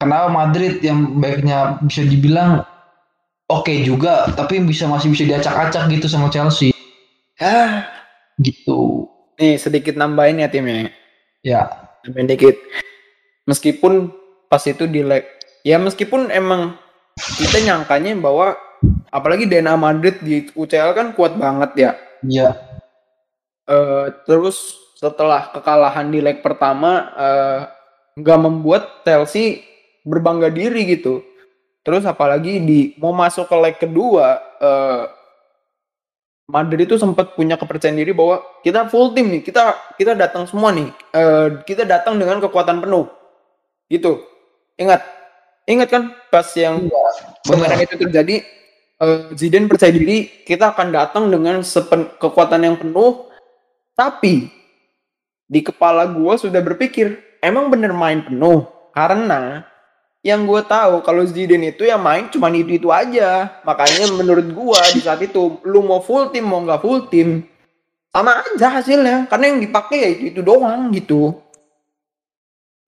Kenapa Madrid yang baiknya bisa dibilang oke juga, tapi bisa masih bisa diacak-acak gitu sama Chelsea. Ah, Gitu. nih sedikit nambahin ya timnya. Ya, Nambahin dikit. Meskipun pas itu di leg, ya meskipun emang kita nyangkanya bahwa apalagi DNA Madrid di UCL kan kuat banget ya. iya. Eh, terus setelah kekalahan di leg pertama eh, nggak membuat Chelsea berbangga diri gitu. Terus apalagi di mau masuk ke leg kedua eh, Madrid itu sempat punya kepercayaan diri bahwa kita full tim nih, kita kita datang semua nih, Eh, kita datang dengan kekuatan penuh, gitu. Ingat, ingat kan pas yang kemenangan itu terjadi, eh, Zidane percaya diri kita akan datang dengan sepen- kekuatan yang penuh, tapi di kepala gue sudah berpikir emang bener main penuh karena yang gue tahu kalau Zidane itu yang main cuma itu itu aja. Makanya menurut gue di saat itu lu mau full tim mau nggak full tim sama aja hasilnya. Karena yang dipakai ya itu, itu doang gitu.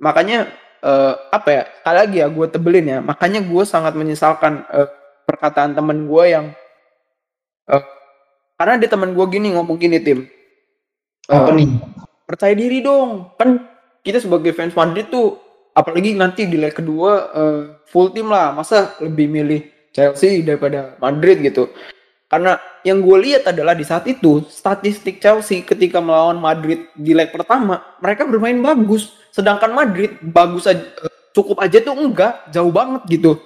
Makanya eh, apa ya sekali lagi ya gue tebelin ya. Makanya gue sangat menyesalkan eh, perkataan temen gue yang eh, karena ada temen gue gini ngomong gini tim. Apa Eh, nih? percaya diri dong. Kan kita sebagai fans Madrid tuh apalagi nanti di leg kedua eh, full tim lah. Masa lebih milih Chelsea daripada Madrid gitu? Karena yang gue lihat adalah di saat itu statistik Chelsea ketika melawan Madrid di leg pertama mereka bermain bagus. Sedangkan Madrid bagus aja cukup aja tuh enggak jauh banget gitu.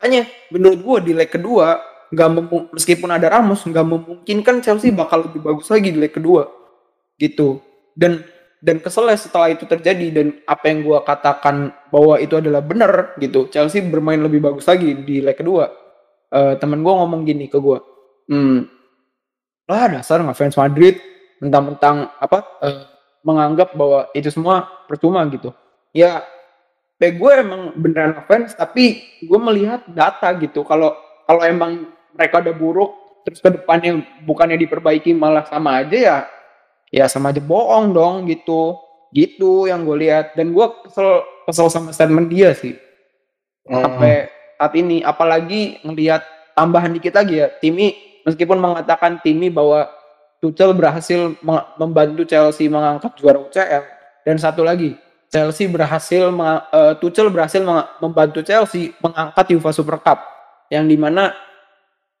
Hanya menurut gue di leg kedua nggak meskipun ada Ramos nggak memungkinkan Chelsea bakal lebih bagus lagi di leg kedua gitu. Dan dan keselnya setelah itu terjadi dan apa yang gua katakan bahwa itu adalah benar gitu Chelsea bermain lebih bagus lagi di leg kedua. Eh temen gua ngomong gini ke gua hmm lah dasar nggak fans Madrid? Mentang-mentang apa eh, menganggap bahwa itu semua percuma gitu. Ya pe gue emang beneran fans tapi gue melihat data gitu. Kalau kalau emang mereka udah buruk terus ke depannya bukannya diperbaiki malah sama aja ya ya sama aja bohong dong gitu. Gitu yang gue lihat. Dan gue kesel kesel sama statement dia sih. Sampai saat ini apalagi ngelihat tambahan dikit lagi ya Timi meskipun mengatakan Timi bahwa Tuchel berhasil membantu Chelsea mengangkat juara UCL dan satu lagi Chelsea berhasil eh, Tuchel berhasil membantu Chelsea mengangkat UEFA Super Cup. Yang di mana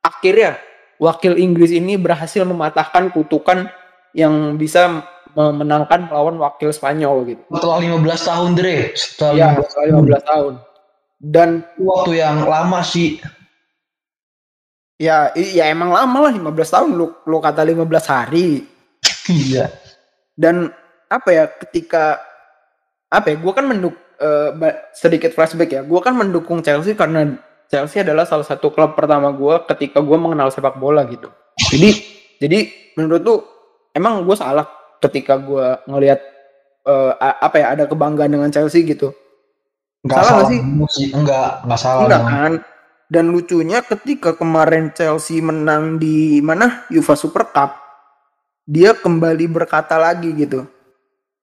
akhirnya wakil Inggris ini berhasil mematahkan kutukan yang bisa memenangkan melawan wakil Spanyol gitu. Setelah 15 tahun, Dre. Setelah Iya, 15 setelah 15 tahun. Dan waktu yang lama sih. ya ya emang lama lah 15 tahun lu lu kata 15 hari. Iya. Dan apa ya ketika apa ya gue kan menduk ba- sedikit flashback ya. Gue kan mendukung Chelsea karena Chelsea adalah salah satu klub pertama gue ketika gue mengenal sepak bola gitu. Jadi jadi menurut lu emang gue salah ketika gue ngelihat a- apa ya ada kebanggaan dengan Chelsea gitu. Enggak Salah salah, nggak sih? Enggak, enggak salah. Enggak dong. kan? Dan lucunya ketika kemarin Chelsea menang di mana UEFA Super Cup, dia kembali berkata lagi gitu.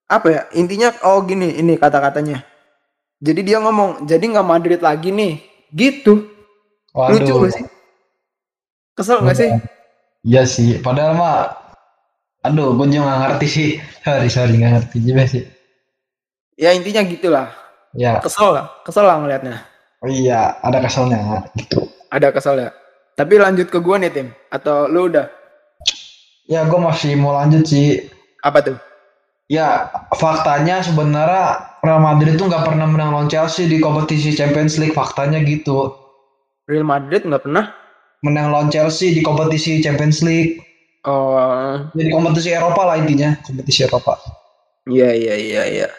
Apa ya? Intinya oh gini, ini kata-katanya. Jadi dia ngomong, jadi nggak Madrid lagi nih, gitu. Lucu Waduh. gak sih? Kesel gak sih? Iya sih. Padahal mah Aduh, gue juga gak ngerti sih. Sorry, sorry, gak ngerti juga sih. Ya intinya gitulah. Ya, Kesel lah, kesel lah ngelihatnya. oh iya, ada keselnya gitu. Ada kesel ya. Tapi lanjut ke gua nih tim, atau lu udah? Ya, gue masih mau lanjut sih. Apa tuh? Ya, faktanya sebenarnya Real Madrid tuh nggak pernah menang lawan Chelsea di kompetisi Champions League. Faktanya gitu. Real Madrid nggak pernah? Menang lawan Chelsea di kompetisi Champions League. Oh, Jadi kompetisi Eropa lah intinya, kompetisi Eropa. iya iya iya iya.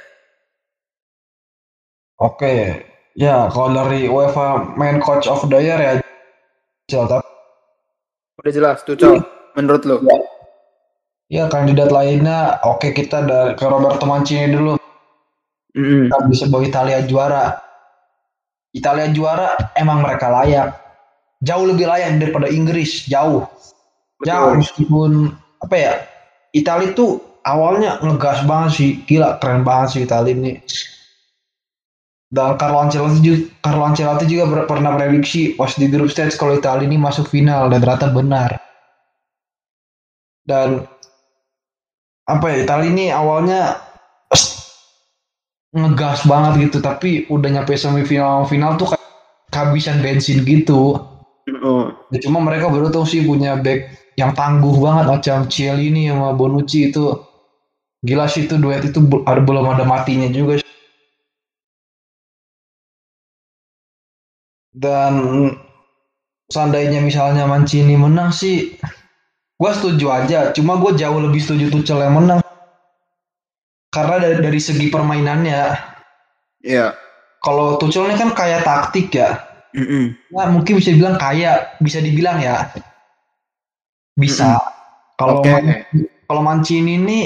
Oke, ya kalau dari UEFA Main Coach of the Year ya, Chel, tapi Udah jelas, Tuchel. Menurut lu? ya kandidat lainnya, oke kita dari ke Roberto Mancini dulu. Mm-mm. Kita bisa bawa Italia juara. Italia juara, emang mereka layak. Jauh lebih layak daripada Inggris, jauh. Ya Betul. meskipun apa ya Italia tuh awalnya ngegas banget sih. Gila keren banget sih Italia ini. Dan Carlo Ancelotti juga, Carlo Ancelotti juga ber- pernah prediksi pas di grup stage kalau Italia ini masuk final dan ternyata benar. Dan apa ya Italia ini awalnya ngegas banget gitu. Tapi udah nyampe semifinal final tuh kayak kehabisan bensin gitu. Oh. Ya, cuma mereka beruntung sih punya back yang tangguh banget macam Cielini sama Bonucci itu gila sih itu duet itu ada belum ada matinya juga dan seandainya misalnya Mancini menang sih gua setuju aja cuma gue jauh lebih setuju Tuchel yang menang karena dari, dari segi permainannya Iya. kalau Tuchel ini kan kayak taktik ya Mm-mm. Nah, mungkin bisa dibilang kaya, bisa dibilang ya. Bisa. Kalau Oke. Man- kalau Mancini ini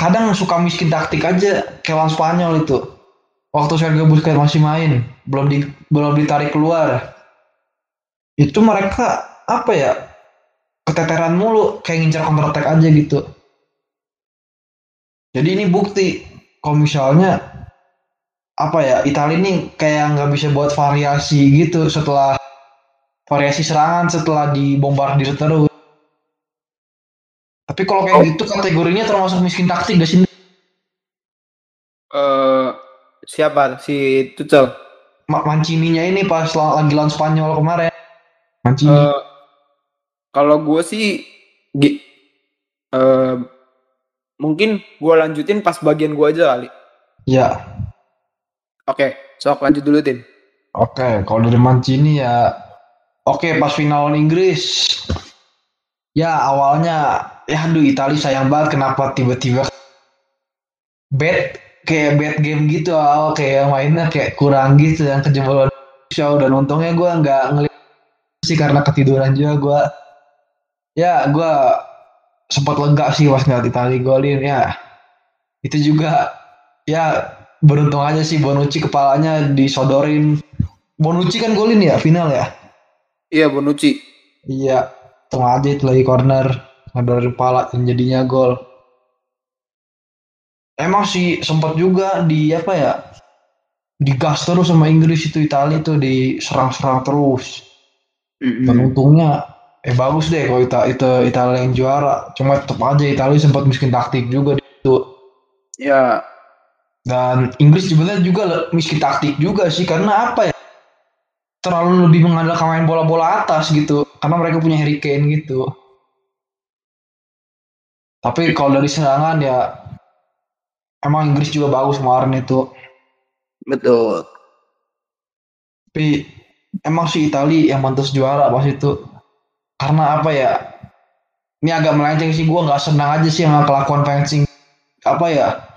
kadang suka miskin taktik aja kayak lawan Spanyol itu. Waktu Sergio Busquets masih main, belum di belum ditarik keluar. Itu mereka apa ya? Keteteran mulu, kayak ngincar counter attack aja gitu. Jadi ini bukti kalau misalnya apa ya Italia ini kayak nggak bisa buat variasi gitu setelah variasi serangan setelah dibombardir terus. Tapi kalau kayak gitu kategorinya termasuk miskin taktik gak sih? Eh, siapa si Tuchel? Ma- Mancininya ini pas la- lagi lawan Spanyol kemarin. Mancini. Eh, kalau gue sih eh, mungkin gue lanjutin pas bagian gue aja kali. ya, Oke, sok lanjut dulu Tin. oke. Kalau dari Mancini ya, oke pas final Inggris. Ya awalnya, ya aduh Italia sayang banget kenapa tiba-tiba bad kayak bad game gitu awal kayak mainnya kayak kurang gitu yang kejebolan show dan untungnya gue nggak ngeliat sih karena ketiduran juga gue ya gue sempat lega sih pas ngeliat Italia golin ya. Itu juga ya beruntung aja sih Bonucci kepalanya disodorin. Bonucci kan golin ya final ya Iya Bonucci. iya tengah aja itu lagi corner sodorin kepala dan jadinya gol. Emang sih sempat juga di apa ya digas terus sama Inggris itu Italia itu diserang-serang terus. Dan Mm-mm. untungnya eh bagus deh kalau Ita, itu Italia yang juara. Cuma tetap aja Italia sempat miskin taktik juga di situ. Ya, dan Inggris sebenarnya juga miskin taktik juga sih karena apa ya terlalu lebih mengandalkan main bola-bola atas gitu karena mereka punya Harry Kane gitu. Tapi kalau dari serangan ya emang Inggris juga bagus kemarin itu. Betul. tapi emang sih Italia yang mantas juara pas itu. Karena apa ya ini agak melenceng sih gue nggak senang aja sih sama kelakuan fencing. Apa ya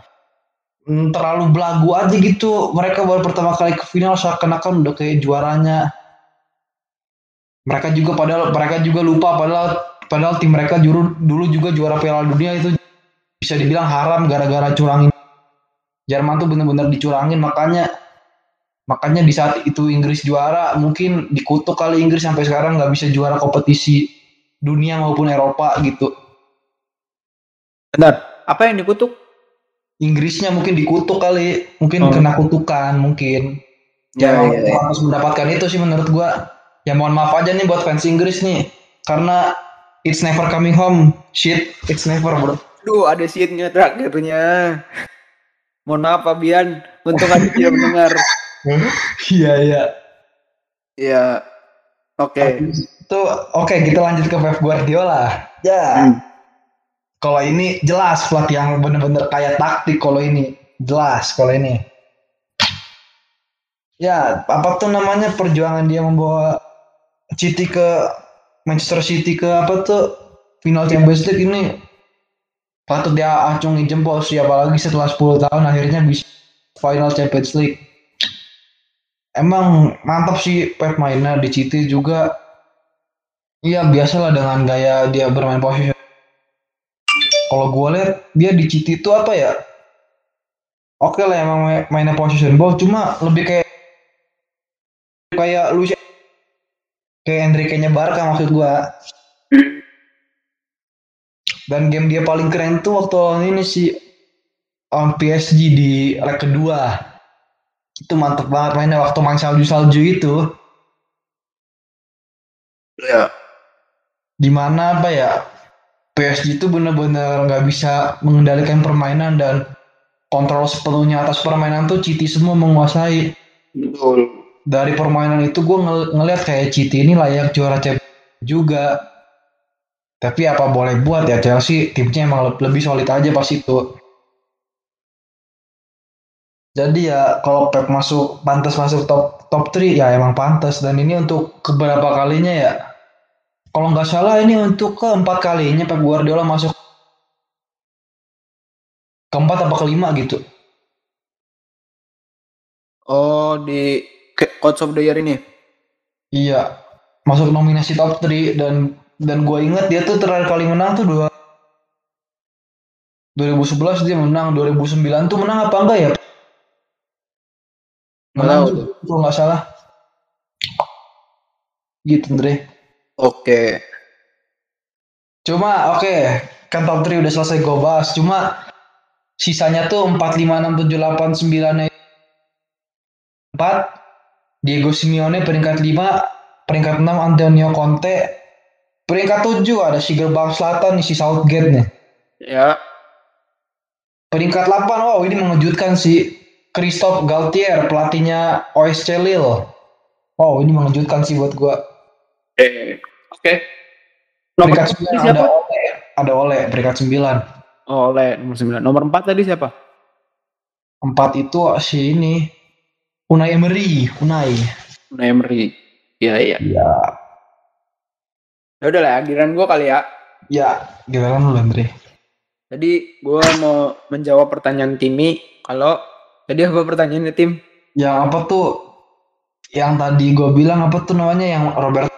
terlalu belagu aja gitu. Mereka baru pertama kali ke final seakan-akan udah kayak juaranya. Mereka juga padahal mereka juga lupa padahal padahal tim mereka juru, dulu juga juara Piala Dunia itu bisa dibilang haram gara-gara curangin. Jerman tuh bener-bener dicurangin makanya makanya di saat itu Inggris juara mungkin dikutuk kali Inggris sampai sekarang nggak bisa juara kompetisi dunia maupun Eropa gitu. Bentar, apa yang dikutuk? Inggrisnya mungkin dikutuk kali mungkin Oh. kena kutukan mungkin Ya, ya, ya, ya. harus mendapatkan itu sih menurut gua ya mohon maaf aja nih buat fans Inggris nih karena it's never coming home shit it's never bro Duh, ada shitnya terakhirnya. Mohon maaf Fabian, untung ada dia mendengar. iya iya Ya, oke. itu oke kita lanjut ke Pep Guardiola ya Hmm. Kalau ini jelas pelatih yang bener-bener kayak taktik kalau ini. Jelas kalau ini. Ya apa tuh namanya perjuangan dia membawa City ke Manchester City ke apa tuh? Final Champions League ini. Patut dia acungi jempol sih apalagi setelah 10 tahun akhirnya bisa final Champions League. Emang mantap sih Pep mainnya di City juga. Iya biasalah dengan gaya dia bermain posisi kalau gue lihat dia di City itu apa ya oke lah emang main- mainnya position ball cuma lebih kayak kayak Luis kayak Enrique-nya Barca maksud gua. Dan game dia paling keren tuh waktu lawan ini sih on PSG di leg kedua. Itu mantep banget mainnya waktu main salju-salju itu. Ya. Di mana apa ya PSG itu bener-bener nggak bisa mengendalikan permainan dan kontrol sepenuhnya atas permainan tuh Citi semua menguasai. Betul. Dari permainan itu gue ngel ngeliat kayak Citi ini layak juara Champions juga. Tapi apa boleh buat ya Chelsea timnya emang lebih solid aja pas itu. Jadi ya kalau Pep masuk pantas masuk top top 3 ya emang pantas dan ini untuk keberapa kalinya ya. Kalau nggak salah ini untuk keempat kalinya Pep Guardiola masuk keempat apa kelima gitu. Oh di Coach of the Year ini. Iya, masuk nominasi top 3 dan dan gue inget dia tuh terakhir kali menang tuh dua 2011 dia menang 2009 tuh menang apa enggak ya? Menang tuh. kalau nggak salah. Gitu Andre oke cuma oke okay, kan top 3 udah selesai gue bahas cuma sisanya tuh 4 5 6 7 8 9 4 Diego Simeone peringkat 5 peringkat 6 Antonio Conte Peringkat tujuh ada si gerbang selatan nih si Southgate nih. Ya. Peringkat 8, wow ini mengejutkan si Christophe Galtier, pelatihnya OSC Lille. Wow ini mengejutkan sih buat gua. Eh, oke. Okay. Peringkat 9 siapa? ada Ole, ada Ole peringkat 9. Oh, Ole nomor 9. Nomor 4 tadi siapa? 4 itu si ini Unai Emery, Unai. Unai Emery. Iya, iya. Iya. Ya udah lah, giliran gue kali ya. Ya, giliran lu Andre. Jadi gue mau menjawab pertanyaan Timi. Kalau tadi apa pertanyaannya tim? Yang apa tuh? Yang tadi gue bilang apa tuh namanya yang Robert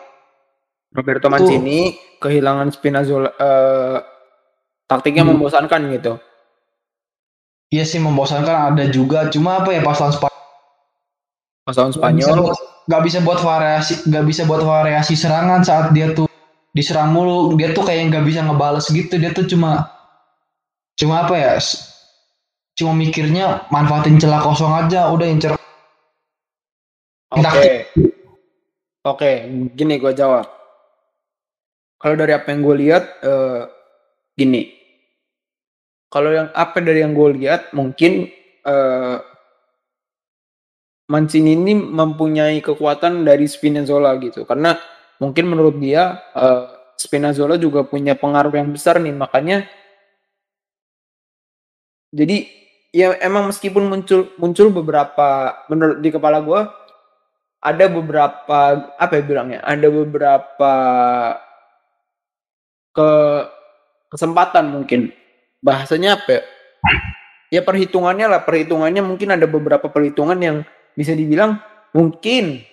Roberto Mancini tuh. kehilangan Spinazzola uh, taktiknya hmm. membosankan gitu. Iya sih membosankan ada juga, cuma apa ya pas lawan Spanyol. Pas lawan Spanyol nggak bisa buat variasi, nggak bisa buat variasi serangan saat dia tuh diserang mulu dia tuh kayak nggak bisa ngebales gitu dia tuh cuma cuma apa ya cuma mikirnya manfaatin celah kosong aja udah incer oke okay. oke okay, gini gue jawab kalau dari apa yang gue lihat uh, gini. Kalau yang apa dari yang gue lihat mungkin uh, Mancini ini mempunyai kekuatan dari Spinazzola gitu. Karena mungkin menurut dia uh, Spinazzola juga punya pengaruh yang besar nih. Makanya jadi ya emang meskipun muncul muncul beberapa menurut di kepala gue ada beberapa apa ya bilangnya? Ada beberapa ke kesempatan mungkin bahasanya apa ya? ya perhitungannya lah perhitungannya mungkin ada beberapa perhitungan yang bisa dibilang mungkin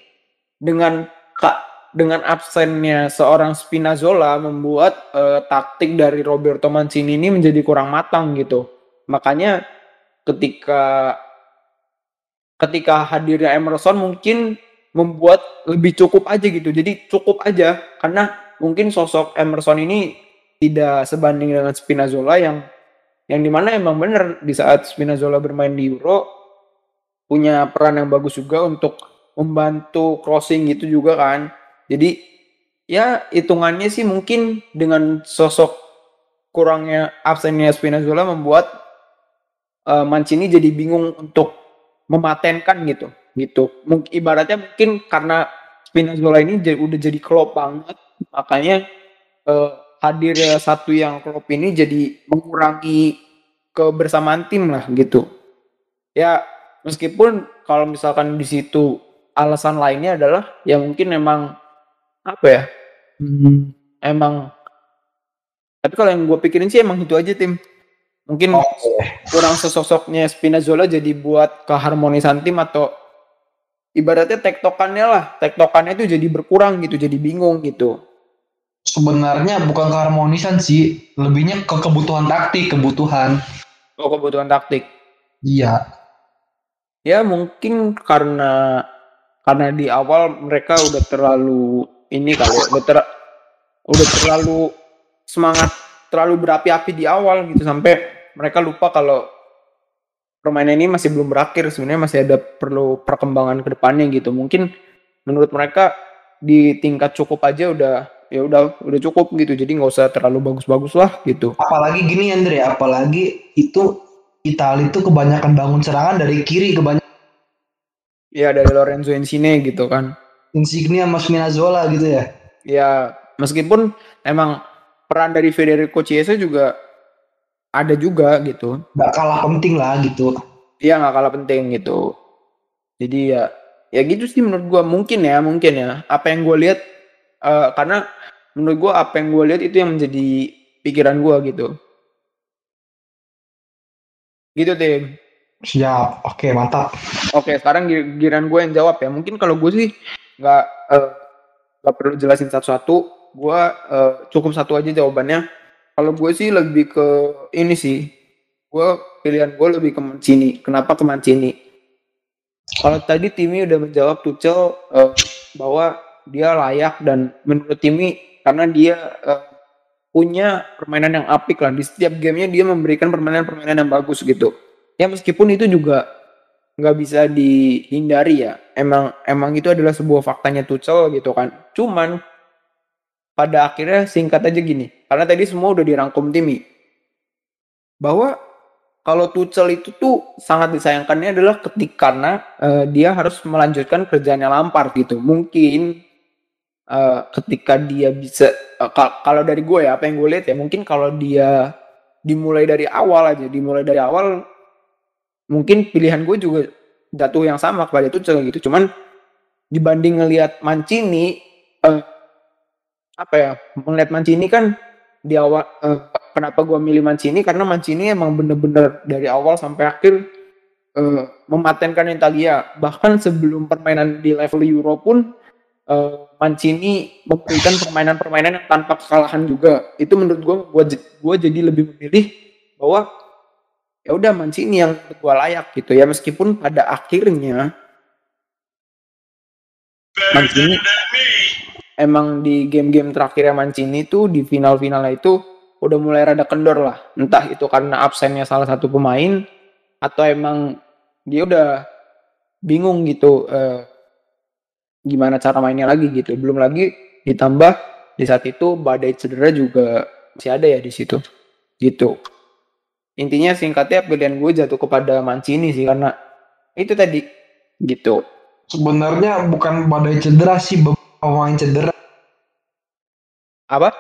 dengan kak dengan absennya seorang Spinazzola membuat uh, taktik dari Roberto Mancini ini menjadi kurang matang gitu. Makanya ketika ketika hadirnya Emerson mungkin membuat lebih cukup aja gitu. Jadi cukup aja karena mungkin sosok Emerson ini tidak sebanding dengan Spinazzola yang yang di mana emang bener di saat Spinazzola bermain di Euro punya peran yang bagus juga untuk membantu crossing gitu juga kan. Jadi ya hitungannya sih mungkin dengan sosok kurangnya absennya Spinazzola membuat uh, Mancini jadi bingung untuk mematenkan gitu gitu. Ibaratnya mungkin karena Spinazzola ini udah jadi klop banget makanya uh, hadir satu yang klop ini jadi mengurangi kebersamaan tim lah gitu. Ya meskipun kalau misalkan di situ alasan lainnya adalah ya mungkin memang apa ya hmm, emang tapi kalau yang gue pikirin sih emang itu aja tim. Mungkin okay. kurang sesosoknya Spinazzola jadi buat keharmonisan tim atau ibaratnya tektokannya lah tektokannya itu jadi berkurang gitu jadi bingung gitu sebenarnya bukan keharmonisan sih lebihnya ke kebutuhan taktik kebutuhan. Oh kebutuhan taktik. Iya. Ya mungkin karena karena di awal mereka udah terlalu ini kali ya, udah ter udah terlalu semangat terlalu berapi-api di awal gitu sampai mereka lupa kalau permainan ini masih belum berakhir sebenarnya masih ada perlu perkembangan ke depannya gitu. Mungkin menurut mereka di tingkat cukup aja udah ya udah udah cukup gitu. Jadi nggak usah terlalu bagus-bagus lah gitu. Apalagi gini Andre apalagi itu Italia itu kebanyakan bangun serangan dari kiri kebanyakan ya dari Lorenzo Insigne gitu kan. Insigne sama Spinazzola gitu ya? Ya meskipun emang peran dari Federico Chiesa juga ada juga gitu. Nggak kalah penting lah gitu. Iya nggak kalah penting gitu. Jadi ya ya gitu sih menurut gua. Mungkin ya mungkin ya. Apa yang gue lihat eh, karena menurut gua apa yang gue lihat itu yang menjadi pikiran gua gitu. Gitu tim. Siap. Oke mantap. Oke sekarang gi- giliran gue yang jawab ya. Mungkin kalau gue sih nggak eh, nggak perlu jelasin satu-satu. Gue eh, cukup satu aja jawabannya. Kalau gue sih lebih ke ini sih. Gue pilihan gue lebih ke Mancini. Kenapa ke Mancini? Kalau tadi Timi udah menjawab Tuchel eh, bahwa dia layak dan menurut Timi karena dia eh, punya permainan yang apik lah. Di setiap gamenya dia memberikan permainan-permainan yang bagus gitu. Ya meskipun itu juga nggak bisa dihindari ya. Emang emang itu adalah sebuah faktanya Tuchel gitu kan. Cuman pada akhirnya singkat aja gini. Karena tadi semua udah dirangkum Timi bahwa kalau Tuchel itu tuh sangat disayangkannya adalah ketika karena eh, dia harus melanjutkan kerjaannya Lampard gitu. Mungkin eh, ketika dia bisa ka- kalau dari gue ya apa yang gue lihat ya mungkin kalau dia dimulai dari awal aja dimulai dari awal mungkin pilihan gue juga jatuh yang sama kepada Tuchel gitu. Cuman dibanding ngelihat Mancini eh, apa ya melihat Mancini kan di awal eh, kenapa gue milih Mancini? Karena Mancini emang bener-bener dari awal sampai akhir eh, mematenkan Italia. Bahkan sebelum permainan di level Euro pun eh, Mancini memberikan permainan-permainan yang tanpa kekalahan juga. Itu menurut gue gue gue jadi lebih memilih bahwa ya udah Mancini yang gue layak gitu ya. Meskipun pada akhirnya Mancini emang di game-game terakhirnya Mancini tuh di final-finalnya itu udah mulai rada kendor lah. Entah itu karena absennya salah satu pemain atau emang dia udah bingung gitu eh, gimana cara mainnya lagi gitu. Belum lagi ditambah di saat itu badai cedera juga masih ada ya di situ. Gitu. Intinya singkatnya pilihan gue jatuh kepada Mancini sih karena itu tadi. Gitu. Sebenarnya bukan badai cedera sih beberapa pemain cedera. Apa?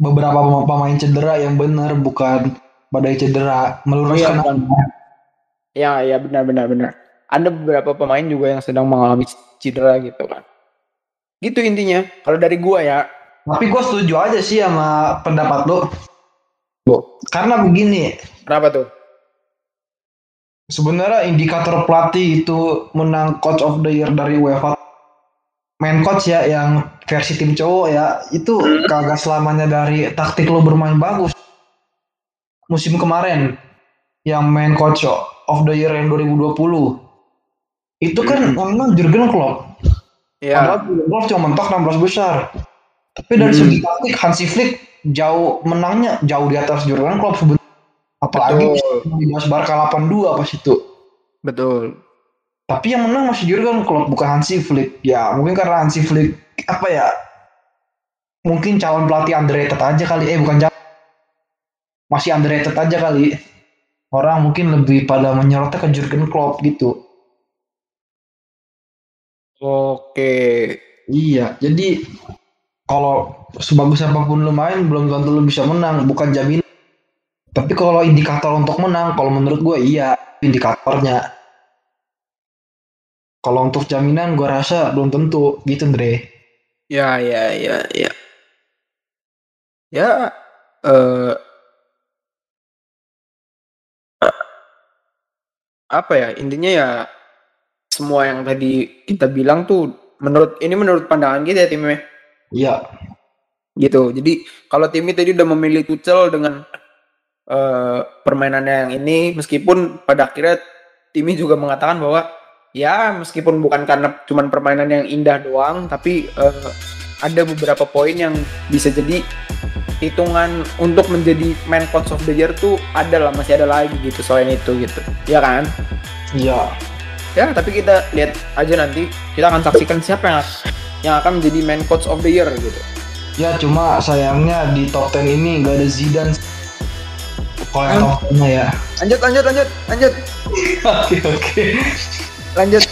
Beberapa pem- pemain cedera yang benar bukan badai cedera. Meluruskan Oh, iya, ya ya benar benar benar. Ada beberapa pemain juga yang sedang mengalami cedera gitu kan gitu intinya. Kalau dari gua ya. Tapi gue setuju aja sih sama pendapat lo Bo. karena begini. Kenapa tuh? Sebenarnya indikator pelatih itu menang coach of the year dari UEFA. Main coach ya yang versi tim cowok ya. Itu kagak selamanya dari taktik lo bermain bagus. Musim kemarin yang main coach of the year yang 2020 itu kan memang Jurgen Klopp ya Padahal Jurgen Klopp cuma mentok 16 besar. Tapi dari Hmm. segi taktik Hansi Flick jauh menangnya jauh di atas Jurgen Klopp sebenarnya. Apalagi di Barca 82 pas itu. Betul. Tapi yang menang masih Jurgen Klopp bukan Hansi Flick. Ya mungkin karena Hansi Flick apa ya mungkin calon pelatih underrated aja kali. Eh bukan calon. Masih underrated aja kali. Orang mungkin lebih pada menyorotnya ke Jurgen Klopp gitu oke. Iya jadi kalau sebagus apa pun lu main belum tentu lu bisa menang bukan jaminan. Tapi kalau indikator untuk menang kalau menurut gue iya indikatornya. Kalau untuk jaminan gue rasa belum tentu gitu Andre. Ya ya ya ya. Ya eh apa ya intinya ya semua yang tadi kita bilang tuh menurut ini menurut pandangan kita ya timnya iya gitu. Jadi kalau Timmy tadi udah memilih Tuchel dengan eh, permainannya yang ini, meskipun pada akhirnya Timmy juga mengatakan bahwa ya meskipun bukan karena cuman permainan yang indah doang, tapi eh, ada beberapa poin yang bisa jadi hitungan untuk menjadi man coach of the year tuh ada lah masih ada lagi gitu selain itu gitu ya kan Iya. Ya tapi kita lihat aja nanti kita akan saksikan siapa yang yang akan menjadi man coach of the year gitu Ya cuma sayangnya di top 10 ini nggak ada Zidane. Kalau yang top 10 ya. lanjut lanjut lanjut lanjut Oke oke. lanjut